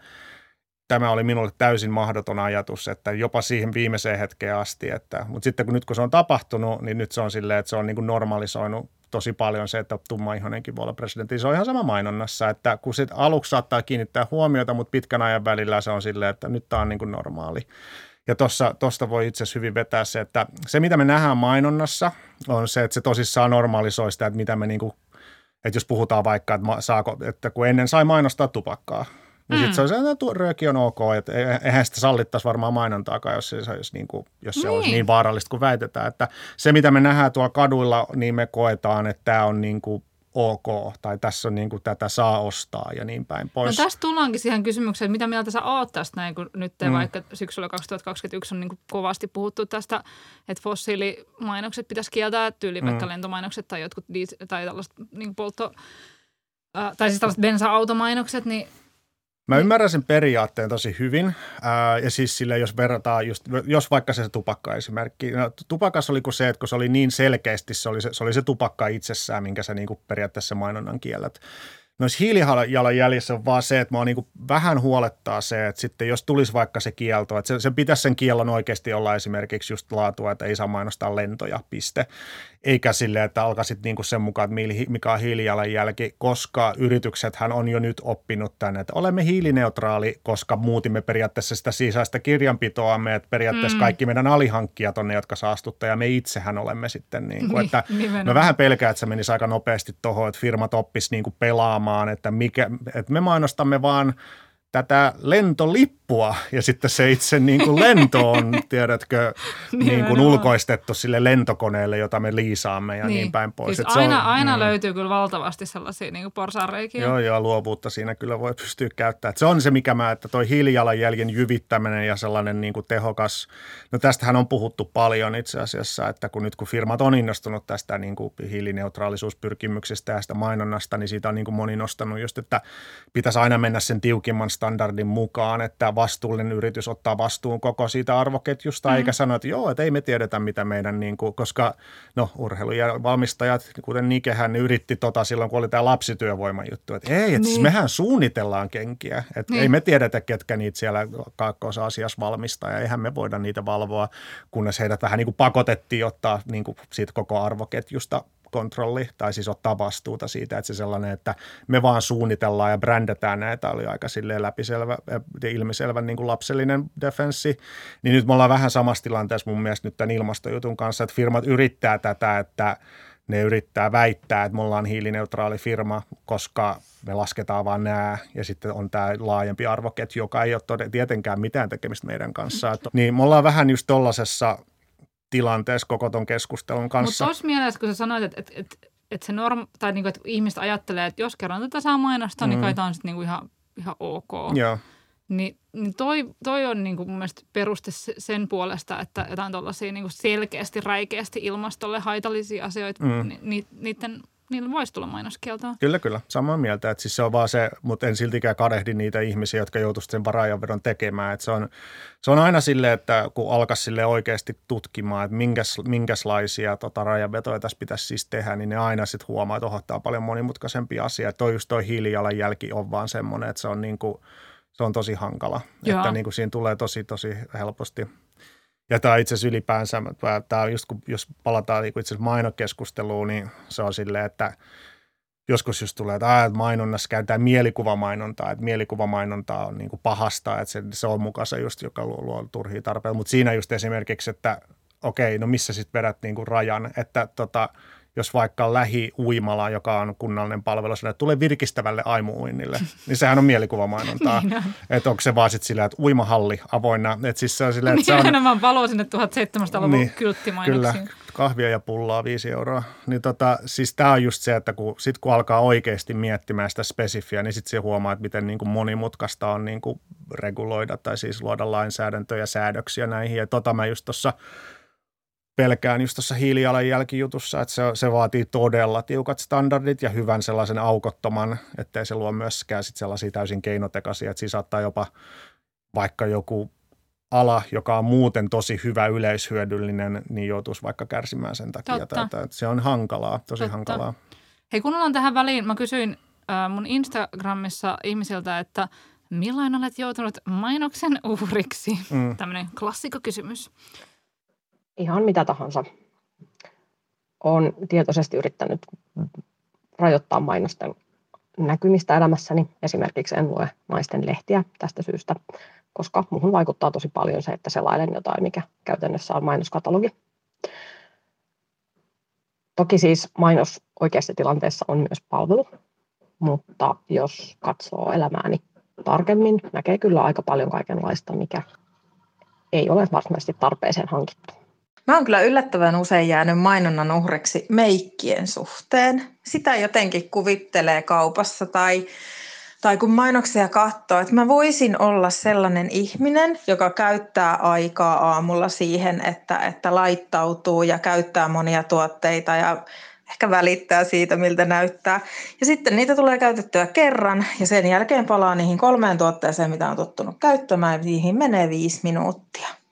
S3: tämä oli minulle täysin mahdoton ajatus, että jopa siihen viimeiseen hetkeen asti, että, mutta sitten kun nyt kun se on tapahtunut, niin nyt se on silleen, että se on niin kuin normalisoinut tosi paljon se, että tummaihonenkin voi olla presidentti. Se on ihan sama mainonnassa, että kun sit aluksi saattaa kiinnittää huomiota, mutta pitkän ajan välillä se on silleen, että nyt tämä on niin kuin normaali. Ja tuosta voi itse asiassa hyvin vetää se, että se mitä me nähdään mainonnassa on se, että se tosissaan normalisoi sitä, että mitä me niin kuin, että jos puhutaan vaikka, että, saako, että kun ennen sai mainostaa tupakkaa, niin mm. sitten se on se, että rööki on ok, että eihän sitä sallittaisi varmaan mainontaakaan, jos se, jos, niin kuin, jos se niin. olisi niin vaarallista kuin väitetään. Että se, mitä me nähdään tuolla kaduilla, niin me koetaan, että tämä on niin kuin ok, tai tässä on niin kuin tätä saa ostaa ja niin päin pois.
S2: No tästä tullaankin siihen kysymykseen, mitä mieltä sä oot tästä näin, kun nyt mm. vaikka syksyllä 2021 on niin kuin kovasti puhuttu tästä, että fossiilimainokset pitäisi kieltää, tyyli mm. vaikka lentomainokset tai jotkut tai tällaiset niin poltto, äh, tai siis tällaiset bensa-automainokset, niin
S3: Mä ymmärrän sen periaatteen tosi hyvin. Ää, ja siis sille, jos verrataan just, jos vaikka se, se tupakka-esimerkki. No, tupakas oli kuin se, että kun se oli niin selkeästi, se oli se, se, oli se tupakka itsessään, minkä sä niin periaatteessa mainonnan kiellät noissa hiilijalanjäljissä on vaan se, että mua niin vähän huolettaa se, että sitten jos tulisi vaikka se kielto, että se, se pitäisi sen kiellon oikeasti olla esimerkiksi just laatua, että ei saa mainostaa lentoja, piste. Eikä sille, että alkaisit niin kuin sen mukaan, että mikä on hiilijalanjälki, koska yrityksethän on jo nyt oppinut tänne, että olemme hiilineutraali, koska muutimme periaatteessa sitä sisäistä kirjanpitoamme, että periaatteessa mm. kaikki meidän alihankkijat on ne, jotka saastuttaa, ja me itsehän olemme sitten, niin kuin, että mä vähän pelkään, että se menisi aika nopeasti tuohon, että firmat oppis niin kuin pelaamaan huomaamaan, että, mikä, että me mainostamme vaan tätä lentolippua ja sitten se itse niin kuin lento on, tiedätkö, niin kuin ulkoistettu sille lentokoneelle, jota me liisaamme ja niin, niin päin pois.
S2: Siis aina, on, aina mm. löytyy kyllä valtavasti sellaisia niin porsaanreikiä.
S3: Joo, joo, luovuutta siinä kyllä voi pystyä käyttämään. Se on se, mikä mä, että toi hiilijalanjäljen jyvittäminen ja sellainen niin kuin tehokas, no tästähän on puhuttu paljon itse asiassa, että kun nyt kun firmat on innostunut tästä niin kuin hiilineutraalisuuspyrkimyksestä ja sitä mainonnasta, niin siitä on niin kuin moni nostanut just, että pitäisi aina mennä sen tiukimman standardin mukaan, että vastuullinen yritys ottaa vastuun koko siitä arvoketjusta, mm. eikä sano, että joo, että ei me tiedetä, mitä meidän, niin kuin, koska no urheilu- ja valmistajat, kuten Nikehän, ne yritti tota silloin, kun oli tämä lapsityövoiman juttu, että ei, että siis niin. siis mehän suunnitellaan kenkiä, että niin. ei me tiedetä, ketkä niitä siellä kaakkois-Aasiassa valmistaa, ja eihän me voida niitä valvoa, kunnes heidät vähän niin kuin pakotettiin ottaa niin kuin siitä koko arvoketjusta kontrolli tai siis ottaa vastuuta siitä, että se sellainen, että me vaan suunnitellaan ja brändätään näitä, oli aika silleen läpiselvä ja ilmiselvä niin kuin lapsellinen defenssi, niin nyt me ollaan vähän samassa tilanteessa mun mielestä nyt tämän ilmastojutun kanssa, että firmat yrittää tätä, että ne yrittää väittää, että me ollaan hiilineutraali firma, koska me lasketaan vaan nämä ja sitten on tämä laajempi arvoketju, joka ei ole tietenkään mitään tekemistä meidän kanssa. Niin me ollaan vähän just tuollaisessa tilanteessa koko ton keskustelun kanssa.
S2: Mutta tuossa mielessä, kun sä sanoit, että, että, että, että, se norm, tai niin kuin, että ihmiset ajattelee, että jos kerran tätä saa mainostaa, niin mm. niin kai tämä on sitten niin kuin ihan, ihan ok.
S3: Joo.
S2: Niin, niin toi, toi on niin kuin mun mielestä peruste sen puolesta, että jotain tuollaisia niin selkeästi, räikeästi ilmastolle haitallisia asioita, mm. ni, ni, niiden niillä voisi tulla mainoskieltoa.
S3: Kyllä, kyllä. Samaa mieltä. Että siis se on vaan se, mutta en siltikään kadehdi niitä ihmisiä, jotka joutuisivat sen varajanvedon tekemään. Että se, on, se on aina sille, että kun alkaisi sille oikeasti tutkimaan, että minkäs, minkälaisia tota, rajanvetoja tässä pitäisi siis tehdä, niin ne aina sitten huomaa, että oho, tämä on paljon monimutkaisempi asia. Että toi just toi hiilijalanjälki on vaan semmoinen, että se on, niin kuin, se on tosi hankala. Joo. Että niin kuin siinä tulee tosi, tosi helposti – ja tämä itse asiassa ylipäänsä, tämä just kun, jos palataan niin itse mainokeskusteluun, niin se on silleen, että joskus just tulee, että, että mainonnassa käytetään mielikuvamainontaa, että mielikuvamainontaa on niin pahasta, että se, se on mukaansa just, joka luo, luo turhia tarpeita. Mutta siinä just esimerkiksi, että okei, no missä sitten vedät niin rajan, että tota, jos vaikka lähi-uimala, joka on kunnallinen palvelu, sanoo, että tulee virkistävälle aimuuinnille, niin sehän on mielikuvamainontaa. niin että onko se vaan sitten sillä, että uimahalli avoinna. Että siis se on sillä, että se on...
S2: Enemmän valo sinne 1700-luvun niin, Kyllä,
S3: kahvia ja pullaa viisi euroa. Niin tota, siis tämä on just se, että kun, sit kun alkaa oikeasti miettimään sitä spesifiä, niin sitten se huomaa, että miten niin kuin monimutkaista on niin kuin reguloida tai siis luoda lainsäädäntöjä ja säädöksiä näihin. Ja tota mä just tuossa pelkään just tuossa hiilijalanjälkijutussa, että se, se vaatii todella tiukat standardit ja hyvän sellaisen aukottoman, ettei se luo myöskään sit sellaisia täysin keinotekaisia, että siinä saattaa jopa vaikka joku ala, joka on muuten tosi hyvä yleishyödyllinen, niin joutuisi vaikka kärsimään sen takia.
S2: Totta.
S3: Että, että se on hankalaa, tosi
S2: Totta.
S3: hankalaa.
S2: Hei, kun ollaan tähän väliin, mä kysyin äh, mun Instagramissa ihmisiltä, että milloin olet joutunut mainoksen uhriksi?
S3: Mm.
S2: Tämmöinen klassikkokysymys.
S1: Ihan mitä tahansa. Olen tietoisesti yrittänyt rajoittaa mainosten näkymistä elämässäni. Esimerkiksi en lue naisten lehtiä tästä syystä, koska muuhun vaikuttaa tosi paljon se, että selailen jotain, mikä käytännössä on mainoskatalogi. Toki siis mainos oikeassa tilanteessa on myös palvelu, mutta jos katsoo elämääni tarkemmin, näkee kyllä aika paljon kaikenlaista, mikä ei ole varsinaisesti tarpeeseen hankittu.
S4: Mä oon kyllä yllättävän usein jäänyt mainonnan uhreksi meikkien suhteen. Sitä jotenkin kuvittelee kaupassa tai, tai kun mainoksia katsoo, että mä voisin olla sellainen ihminen, joka käyttää aikaa aamulla siihen, että, että laittautuu ja käyttää monia tuotteita ja ehkä välittää siitä, miltä näyttää. Ja sitten niitä tulee käytettyä kerran ja sen jälkeen palaa niihin kolmeen tuotteeseen, mitä on tottunut käyttämään. Niihin menee viisi minuuttia.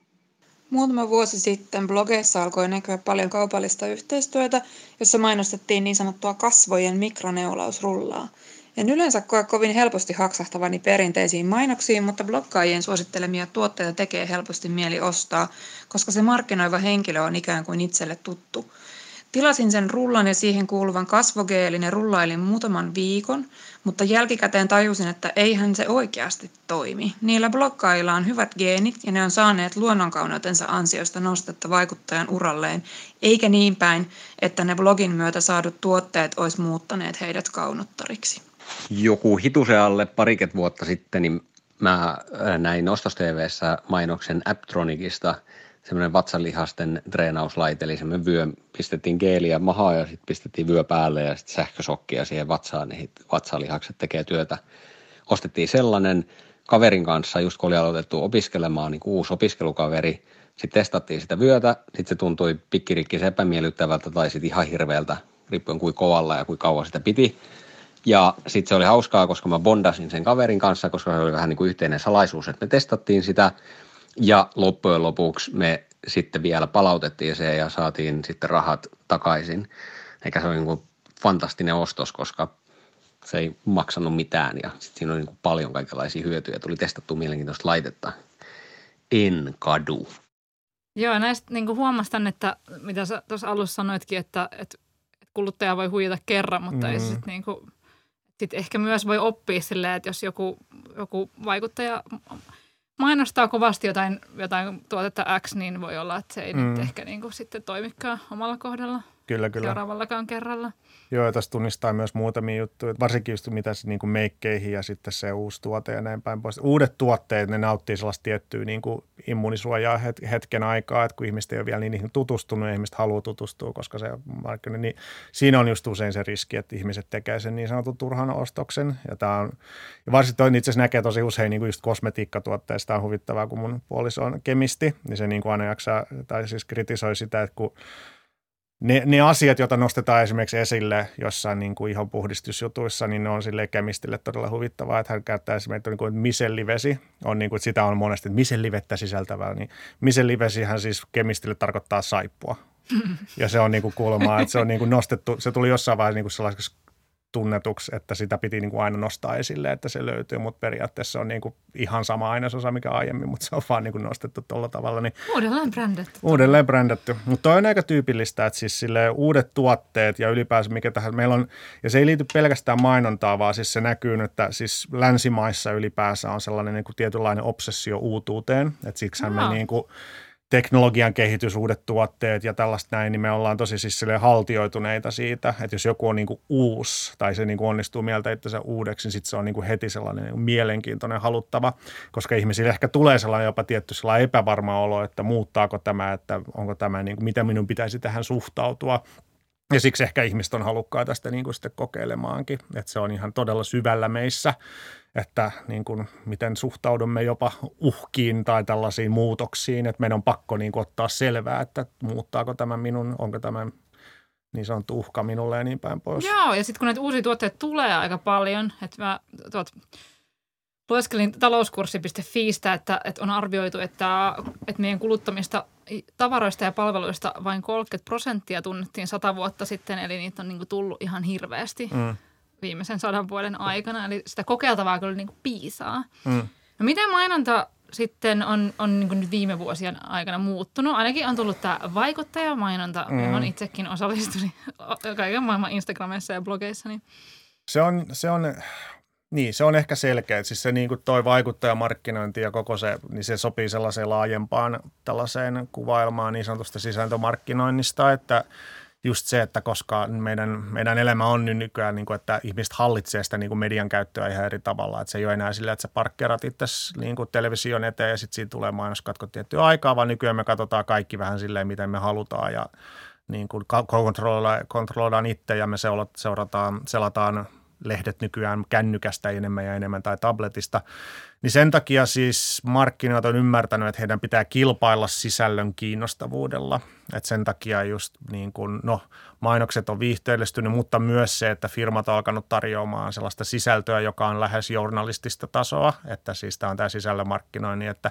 S5: Muutama vuosi sitten blogeissa alkoi näkyä paljon kaupallista yhteistyötä, jossa mainostettiin niin sanottua kasvojen mikroneulausrullaa. En yleensä koe kovin helposti haksahtavani perinteisiin mainoksiin, mutta blokkaajien suosittelemia tuotteita tekee helposti mieli ostaa, koska se markkinoiva henkilö on ikään kuin itselle tuttu. Tilasin sen rullan ja siihen kuuluvan kasvogeelin ja rullailin muutaman viikon, mutta jälkikäteen tajusin, että eihän se oikeasti toimi. Niillä blokkailla on hyvät geenit ja ne on saaneet luonnonkauneutensa ansiosta nostetta vaikuttajan uralleen, eikä niin päin, että ne blogin myötä saadut tuotteet olisi muuttaneet heidät kaunottariksi.
S6: joku hitusen alle pariket vuotta sitten, niin mä näin Ostos TVssä mainoksen Apptronicista, semmoinen vatsanlihasten treenauslaite, eli semmoinen vyö, pistettiin geeliä mahaan ja sitten pistettiin vyö päälle ja sitten sähkösokkia siihen vatsaan, niin vatsalihakset tekee työtä. Ostettiin sellainen kaverin kanssa, just kun oli aloitettu opiskelemaan, niin uusi opiskelukaveri, sitten testattiin sitä vyötä, sitten se tuntui pikkirikkis epämiellyttävältä tai sitten ihan hirveältä, riippuen kuin kovalla ja kuin kauan sitä piti. Ja sitten se oli hauskaa, koska mä bondasin sen kaverin kanssa, koska se oli vähän niin kuin yhteinen salaisuus, että me testattiin sitä. Ja loppujen lopuksi me sitten vielä palautettiin se ja saatiin sitten rahat takaisin. Eikä se oli niin kuin fantastinen ostos, koska se ei maksanut mitään ja sitten siinä oli niin kuin paljon kaikenlaisia hyötyjä. Tuli testattua mielenkiintoista laitetta. En kadu.
S2: Joo, näistä niin huomastan, että mitä sä tuossa alussa sanoitkin, että, että kuluttaja voi huijata kerran, mutta mm. ei sitten niin kuin, sit ehkä myös voi oppia silleen, että jos joku, joku vaikuttaja mainostaa kovasti jotain, jotain tuotetta X, niin voi olla, että se ei mm. nyt ehkä niin kuin sitten toimikaan omalla kohdalla
S3: Kyllä, kyllä.
S2: seuraavallakaan kerralla.
S3: Joo, ja tässä tunnistaa myös muutamia juttuja, varsinkin just mitä se niin kuin meikkeihin ja sitten se uusi tuote ja näin päin pois. Uudet tuotteet, ne nauttii sellaista tiettyä niin kuin immunisuojaa het- hetken aikaa, että kun ihmiset ei ole vielä niin niihin tutustunut ja ihmiset haluaa tutustua, koska se markkina, niin siinä on just usein se riski, että ihmiset tekee sen niin sanotun turhan ostoksen. Ja, tämä on, ja varsinkin toi itse asiassa näkee tosi usein niin kuin just kosmetiikkatuotteista, Tämä on huvittavaa, kun mun puoliso on kemisti, niin se niin kuin aina jaksaa, tai siis kritisoi sitä, että kun ne, ne asiat, joita nostetaan esimerkiksi esille jossain niin kuin ihonpuhdistusjutuissa, niin ne on sille kemistille todella huvittavaa, että hän käyttää esimerkiksi niin kuin, misellivesi, on niin kuin, että sitä on monesti, että misellivettä sisältävää, niin misellivesihän siis kemistille tarkoittaa saippua. Ja se on niin kuin kuulemaa, että se on niin kuin nostettu, se tuli jossain vaiheessa niin kuin sellaiseksi tunnetuksi, että sitä piti niin kuin aina nostaa esille, että se löytyy, mutta periaatteessa se on niin kuin ihan sama ainesosa, mikä aiemmin, mutta se on vaan niin kuin nostettu tuolla tavalla, niin
S2: Uudelleen brändätty.
S3: Uudelleen brändätty. Mutta toi on aika tyypillistä, että siis sille uudet tuotteet ja ylipäänsä mikä tähän meillä on, ja se ei liity pelkästään mainontaa, vaan siis se näkyy, että siis länsimaissa ylipäänsä on sellainen niin kuin tietynlainen obsessio uutuuteen, että siksihän
S2: Aa.
S3: me niin kuin teknologian kehitys, uudet tuotteet ja tällaista näin, niin me ollaan tosi siis haltioituneita siitä, että jos joku on niin kuin uusi tai se niin kuin onnistuu mieltä itsensä uudeksi, niin sitten se on niin kuin heti sellainen niin kuin mielenkiintoinen, haluttava, koska ihmisille ehkä tulee sellainen jopa tietty sellainen epävarma olo, että muuttaako tämä, että onko tämä, niin kuin, miten minun pitäisi tähän suhtautua. Ja siksi ehkä ihmiset on halukkaita sitä niin kuin sitten kokeilemaankin, että se on ihan todella syvällä meissä, että niin kuin, miten suhtaudumme jopa uhkiin tai tällaisiin muutoksiin, että meidän on pakko niin kuin ottaa selvää, että muuttaako tämä minun, onko tämä niin sanottu uhka minulle ja niin päin pois.
S2: Joo, ja sitten kun näitä uusia tuotteita tulee aika paljon, että mä tuot lueskelin talouskurssi.fiistä, että, että on arvioitu, että, että meidän kuluttamista tavaroista ja palveluista vain 30 prosenttia tunnettiin sata vuotta sitten, eli niitä on niin kuin tullut ihan hirveästi mm. Viimeisen sadan vuoden aikana. Eli sitä kokeiltavaa kyllä niin kuin piisaa. Mm. No miten mainonta sitten on, on niin nyt viime vuosien aikana muuttunut. Ainakin on tullut tämä vaikuttajamainonta, mm. johon itsekin osallistuin kaiken maailman Instagramissa ja blogeissa. Niin.
S3: Se on, se on niin, se on ehkä selkeä. Siis se niin kuin toi vaikuttajamarkkinointi ja koko se, niin se sopii sellaiseen laajempaan tällaiseen kuvailmaan niin sanotusta sisältömarkkinoinnista, että just se, että koska meidän, meidän elämä on nyt nykyään, niin kuin, että ihmiset hallitsee sitä niin kuin median käyttöä ihan eri tavalla. Että se ei ole enää sillä, että sä parkkeerat itse niin kuin television eteen ja sitten siitä tulee mainoskatko tiettyä aikaa, vaan nykyään me katsotaan kaikki vähän silleen, miten me halutaan ja niin kuin kontrolloidaan itse ja me seurataan, selataan lehdet nykyään kännykästä enemmän ja enemmän tai tabletista. Niin sen takia siis markkinat on ymmärtänyt, että heidän pitää kilpailla sisällön kiinnostavuudella. Et sen takia just niin kuin, no mainokset on viihteellistynyt, mutta myös se, että firmat on alkanut tarjoamaan sellaista sisältöä, joka on lähes journalistista tasoa, että siis tämä on tämä sisällömarkkinoinnin, että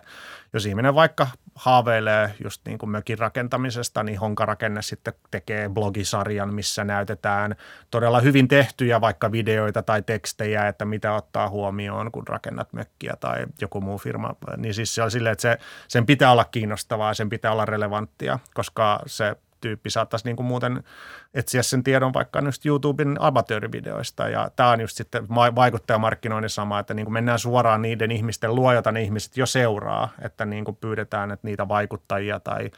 S3: jos ihminen vaikka haaveilee just niin kuin mökin rakentamisesta, niin Honkarakenne sitten tekee blogisarjan, missä näytetään todella hyvin tehtyjä vaikka videoita tai tekstejä, että mitä ottaa huomioon, kun rakennat mökkiä tai joku muu firma, niin siis se on silleen, että se, sen pitää olla kiinnostavaa ja sen pitää olla relevanttia, koska se tyyppi saattaisi niin kuin muuten etsiä sen tiedon vaikka nyt YouTuben amatöörivideoista. Ja tämä on just sitten vaikuttajamarkkinoinnin sama, että niin kuin mennään suoraan niiden ihmisten luo, jota ne ihmiset jo seuraa, että niin kuin pyydetään, että niitä vaikuttajia tai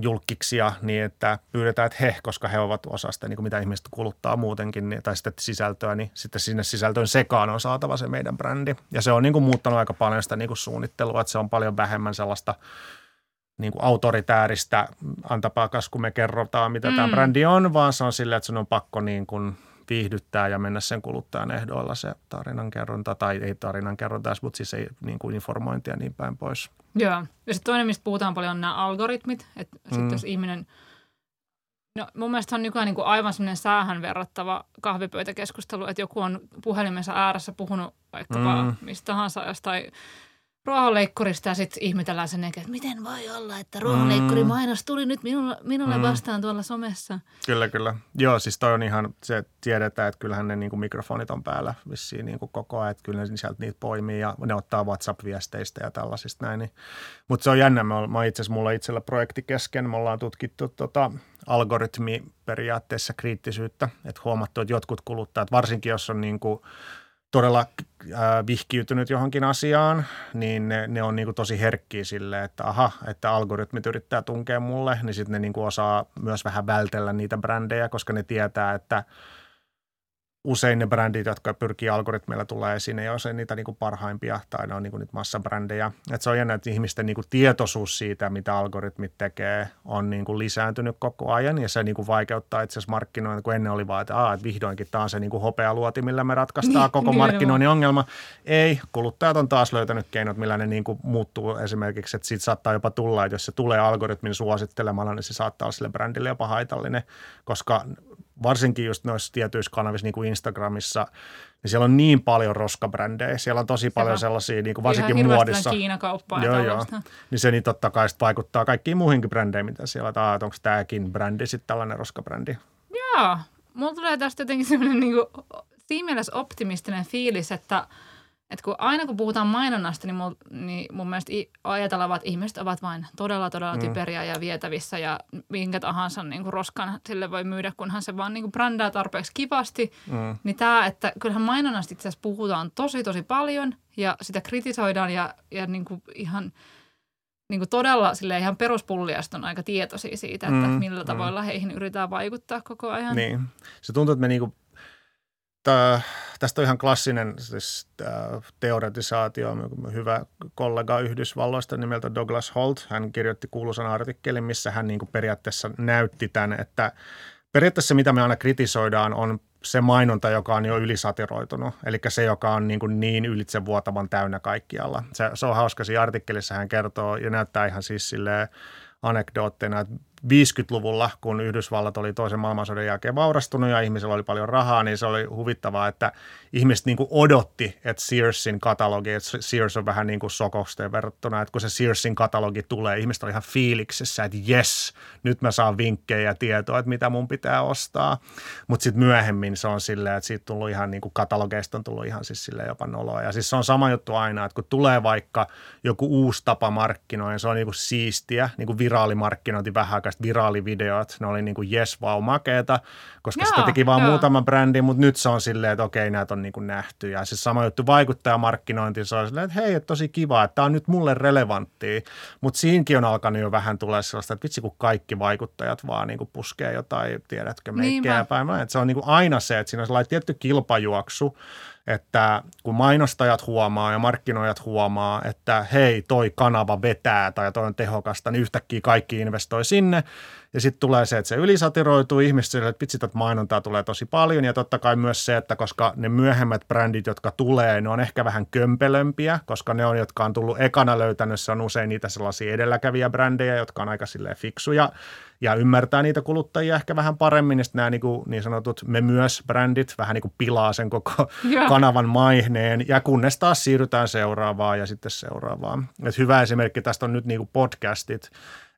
S3: julkiksia niin, että pyydetään, että he, koska he ovat osa sitä, niin kuin mitä ihmiset kuluttaa muutenkin, niin, tai sitten sisältöä, niin sitten sinne sisältöön sekaan on saatava se meidän brändi. Ja se on niin kuin muuttanut aika paljon sitä niin kuin suunnittelua, että se on paljon vähemmän sellaista niin kuin autoritääristä, antapakas kun me kerrotaan, mitä mm. tämä brändi on, vaan se on silleen, että sun on pakko niin kuin viihdyttää ja mennä sen kuluttajan ehdoilla se tarinankerronta, tai ei tarinankerronta, mutta siis ei niin kuin informointia ja niin päin pois.
S2: Joo. Ja sitten toinen, mistä puhutaan paljon, on nämä algoritmit. Että mm. sitten jos ihminen, no mun mielestä on nykyään niin kuin aivan semmoinen säähän verrattava kahvipöytäkeskustelu, että joku on puhelimessa ääressä puhunut vaikkapa mm. mistä tahansa jostain ruohonleikkurista ja sitten ihmetellään sen että miten voi olla, että mm. tuli nyt minulle, minulle mm. vastaan tuolla somessa.
S3: Kyllä, kyllä. Joo, siis toi on ihan, se tiedetään, että kyllähän ne niinku mikrofonit on päällä vissiin niinku koko ajan, että kyllä ne sieltä niitä poimii ja ne ottaa WhatsApp-viesteistä ja tällaisista näin. Niin. Mutta se on jännä, mä, mä itse asiassa mulla itsellä projekti kesken, me ollaan tutkittu tota, algoritmi periaatteessa kriittisyyttä, että huomattu, että jotkut kuluttajat, varsinkin jos on niinku, todella äh, vihkiytynyt johonkin asiaan, niin ne, ne on niin kuin tosi herkkiä sille, että aha, että algoritmit yrittää tunkea mulle, niin sitten ne niin kuin osaa myös vähän vältellä niitä brändejä, koska ne tietää, että – usein ne brändit, jotka pyrkii algoritmeilla tulee esiin, ei ole niitä niin kuin parhaimpia tai ne on niin kuin niitä massabrändejä. Et se on jännä, että ihmisten niin kuin tietoisuus siitä, mitä algoritmit tekee, on niin kuin lisääntynyt koko ajan ja se niin kuin vaikeuttaa itse asiassa markkinoinnin, kun ennen oli vaan, että, Aa, että vihdoinkin tämä on se niin kuin hopealuoti, millä me ratkaistaan niin, koko markkinoinnin ongelma. Ei, kuluttajat on taas löytänyt keinot, millä ne niin kuin muuttuu esimerkiksi, että siitä saattaa jopa tulla, että jos se tulee algoritmin suosittelemalla, niin se saattaa olla sille brändille jopa haitallinen, koska varsinkin just noissa tietyissä kanavissa, niin kuin Instagramissa, niin siellä on niin paljon roskabrändejä. Siellä on tosi paljon sellaisia, niin kuin varsinkin Ihan muodissa.
S2: Kiinakauppaa
S3: joo, joo. Niin se niin totta kai vaikuttaa kaikkiin muihinkin brändeihin, mitä siellä on, että onko tämäkin brändi sitten tällainen roskabrändi.
S2: Joo, mulla tulee tästä jotenkin semmoinen niin kuin, siinä mielessä optimistinen fiilis, että – et kun aina kun puhutaan mainonnasta, niin, mul, niin mun mielestä ajatellaan, että ihmiset ovat vain todella, todella mm. typeriä ja vietävissä ja minkä tahansa niin kuin roskan sille voi myydä, kunhan se vaan niin kuin brändää tarpeeksi kivasti. Mm. Niin tämä, että kyllähän mainonnasta itse asiassa puhutaan tosi, tosi paljon ja sitä kritisoidaan ja, ja niin kuin ihan niin kuin todella sille ihan peruspulliasta on aika tietoisia siitä, että mm, millä tavoilla mm. heihin yritetään vaikuttaa koko ajan.
S3: Niin. Se tuntuu, että me niin kuin Tää, tästä on ihan klassinen siis, teoretisaatio. Hyvä kollega Yhdysvalloista nimeltä Douglas Holt. Hän kirjoitti kuuluisan artikkelin, missä hän niin periaatteessa näytti tämän, että periaatteessa mitä me aina kritisoidaan on se mainonta, joka on jo ylisatiroitunut, eli se, joka on niin, kuin niin ylitsevuotavan täynnä kaikkialla. Se, se on hauska, siinä artikkelissa hän kertoo ja näyttää ihan siis silleen anekdootteina, että 50-luvulla, kun Yhdysvallat oli toisen maailmansodan jälkeen vaurastunut ja ihmisillä oli paljon rahaa, niin se oli huvittavaa, että ihmiset niin odotti, että Searsin katalogi, että Sears on vähän niin kuin Sokosteen verrattuna, että kun se Searsin katalogi tulee, ihmiset oli ihan fiiliksessä, että jes, nyt mä saan vinkkejä ja tietoa, että mitä mun pitää ostaa. Mutta sitten myöhemmin se on silleen, että siitä tullut ihan niin kuin katalogeista on tullut ihan siis silleen jopa noloa. Ja siis se on sama juttu aina, että kun tulee vaikka joku uusi tapa markkinoida, se on niin kuin siistiä, niin kuin viraalimarkkinointi vähän aikaa viraalivideot, ne oli niin kuin yes, wow, makeeta, koska joo, sitä teki vaan joo. muutama brändi, mutta nyt se on silleen, että okei, näitä on niin kuin nähty. Ja siis sama juttu vaikuttajamarkkinointi, se on silleen, että hei, että tosi kiva, että tämä on nyt mulle relevanttia, mutta siinkin on alkanut jo vähän tulee sellaista, että vitsi kun kaikki vaikuttajat vaan niin kuin puskee jotain, tiedätkö, meikkejä päin. Se on niin kuin aina se, että siinä on sellainen tietty kilpajuoksu, että kun mainostajat huomaa ja markkinoijat huomaa, että hei, toi kanava vetää tai toi on tehokasta, niin yhtäkkiä kaikki investoi sinne. Ja sitten tulee se, että se ylisatiroituu ihmisille, että pitsit, että mainontaa tulee tosi paljon. Ja totta kai myös se, että koska ne myöhemmät brändit, jotka tulee, ne on ehkä vähän kömpelömpiä, koska ne on, jotka on tullut ekana löytänyt, se on usein niitä sellaisia edelläkäviä brändejä, jotka on aika silleen fiksuja ja ymmärtää niitä kuluttajia ehkä vähän paremmin, niin nämä niin, kuin, niin sanotut me myös brändit vähän niin kuin pilaa sen koko yeah. kanavan maineen, ja kunnes taas siirrytään seuraavaan ja sitten seuraavaan. Et hyvä esimerkki tästä on nyt niin kuin podcastit,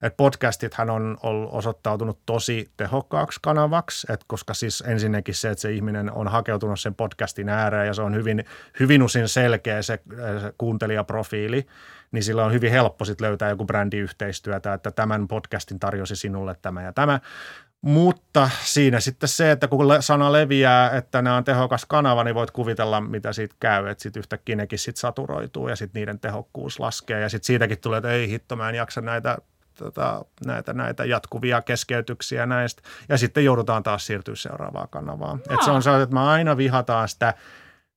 S3: että podcastithan on, on osoittautunut tosi tehokkaaksi kanavaksi, että koska siis ensinnäkin se, että se ihminen on hakeutunut sen podcastin ääreen ja se on hyvin, hyvin usein selkeä se, se kuuntelijaprofiili, niin sillä on hyvin helppo sit löytää joku brändiyhteistyötä, että tämän podcastin tarjosi sinulle tämä ja tämä. Mutta siinä sitten se, että kun sana leviää, että nämä on tehokas kanava, niin voit kuvitella, mitä siitä käy. Että sitten yhtäkkiä nekin sit saturoituu ja sitten niiden tehokkuus laskee. Ja sitten siitäkin tulee, että ei hitto, mä en jaksa näitä tota, näitä, näitä jatkuvia keskeytyksiä näistä. Ja sitten joudutaan taas siirtyä seuraavaan kanavaan. No. Et se on se, että me aina vihataan sitä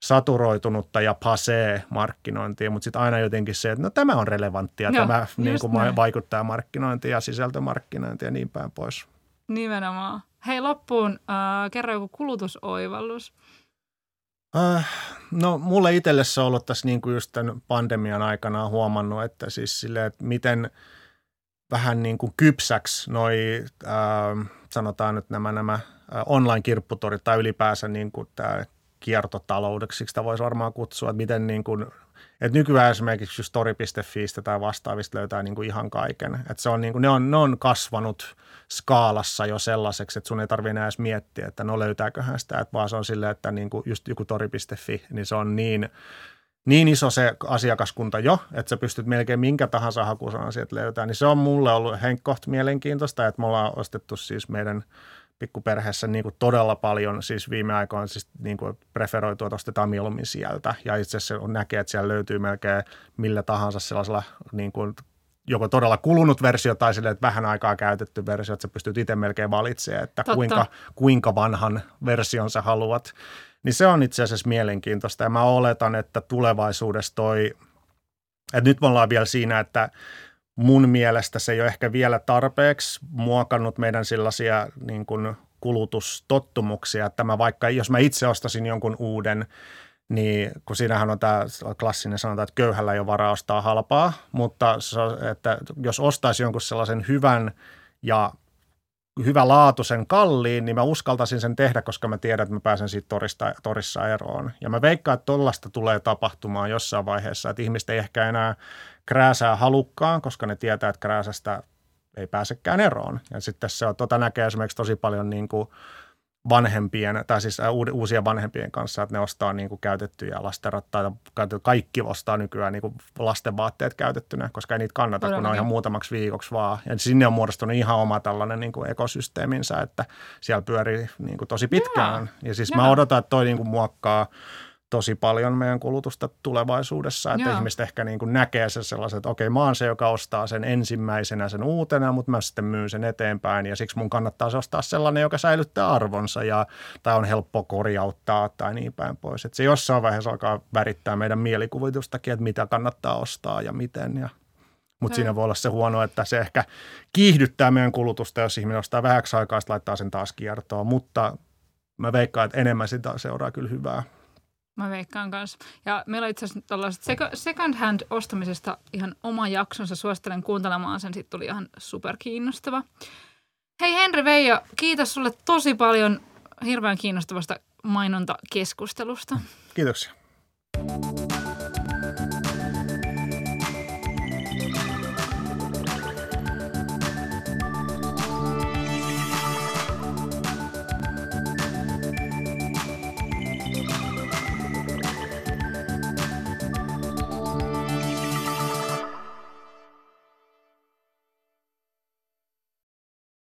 S3: saturoitunutta ja pasee markkinointia, mutta sitten aina jotenkin se, että no tämä on relevanttia, Joo, tämä niin kuin vaikuttaa markkinointi ja sisältömarkkinointi ja niin päin pois.
S2: Nimenomaan. Hei loppuun, äh, kerro joku kulutusoivallus.
S3: Äh, no mulle itselle se on ollut tässä niin kuin just tämän pandemian aikana huomannut, että siis sille, että miten vähän niin kuin kypsäksi noi, äh, sanotaan nyt nämä, nämä äh, online-kirpputorit tai ylipäänsä niin kuin tämä kiertotaloudeksi, sitä voisi varmaan kutsua, että miten niin kuin, että nykyään esimerkiksi just tori.fiistä tai vastaavista löytää niin kuin ihan kaiken. Että se on niin kuin, ne, on, ne on kasvanut skaalassa jo sellaiseksi, että sun ei tarvitse enää edes miettiä, että no löytääköhän sitä, että vaan se on silleen, että niin kuin just joku tori.fi, niin se on niin, niin iso se asiakaskunta jo, että sä pystyt melkein minkä tahansa hakusanan sieltä löytää, niin se on mulle ollut henkkoht mielenkiintoista, että me ollaan ostettu siis meidän – pikkuperheessä niin kuin todella paljon siis viime aikoina siis niin kuin preferoitua, että ostetaan mieluummin sieltä. Ja itse asiassa näkee, että siellä löytyy melkein millä tahansa sellaisella niin kuin joko todella kulunut versio tai sille, että vähän aikaa käytetty versio, että sä pystyt itse melkein valitsemaan, että kuinka, kuinka vanhan version sä haluat. Niin se on itse asiassa mielenkiintoista. Ja mä oletan, että tulevaisuudessa toi, että nyt me ollaan vielä siinä, että mun mielestä se ei ole ehkä vielä tarpeeksi muokannut meidän sellaisia niin kuin kulutustottumuksia, että mä vaikka, jos mä itse ostasin jonkun uuden, niin kun siinähän on tämä klassinen sanonta, että köyhällä ei ole varaa ostaa halpaa, mutta se, että jos ostaisi jonkun sellaisen hyvän ja hyvälaatuisen kalliin, niin mä uskaltaisin sen tehdä, koska mä tiedän, että mä pääsen siitä torista, torissa eroon. Ja mä veikkaan, että tollasta tulee tapahtumaan jossain vaiheessa, että ihmiset ei ehkä enää krääsää halukkaan, koska ne tietää, että krääsästä ei pääsekään eroon. Ja sitten se on, tota näkee esimerkiksi tosi paljon niin kuin vanhempien, tai siis uusien vanhempien kanssa, että ne ostaa niin kuin käytettyjä lastenrattaita, kaikki ostaa nykyään niin kuin lastenvaatteet käytettynä, koska ei niitä kannata, Todella. kun ne on ihan muutamaksi viikoksi vaan. Ja sinne on muodostunut ihan oma tällainen niin kuin ekosysteeminsä, että siellä pyörii niin kuin tosi pitkään. Jaa. Ja siis Jaa. mä odotan, että toi niin kuin muokkaa tosi paljon meidän kulutusta tulevaisuudessa, että Joo. ihmiset ehkä niin kuin näkee sen sellaiset, että okei, mä oon se, joka ostaa sen ensimmäisenä sen uutena, mutta mä sitten myyn sen eteenpäin ja siksi mun kannattaa ostaa sellainen, joka säilyttää arvonsa ja tai on helppo korjauttaa tai niin päin pois. Että se jossain vaiheessa alkaa värittää meidän mielikuvitustakin, että mitä kannattaa ostaa ja miten ja mutta siinä voi olla se huono, että se ehkä kiihdyttää meidän kulutusta, jos ihminen ostaa vähäksi aikaa, laittaa sen taas kiertoon. Mutta mä veikkaan, että enemmän sitä seuraa kyllä hyvää.
S2: Mä veikkaan kanssa. Ja meillä on itse asiassa second hand ostamisesta ihan oma jaksonsa. Suosittelen kuuntelemaan sen. Siitä tuli ihan superkiinnostava. Hei Henri Veijo, kiitos sulle tosi paljon hirveän kiinnostavasta mainontakeskustelusta.
S3: Kiitoksia.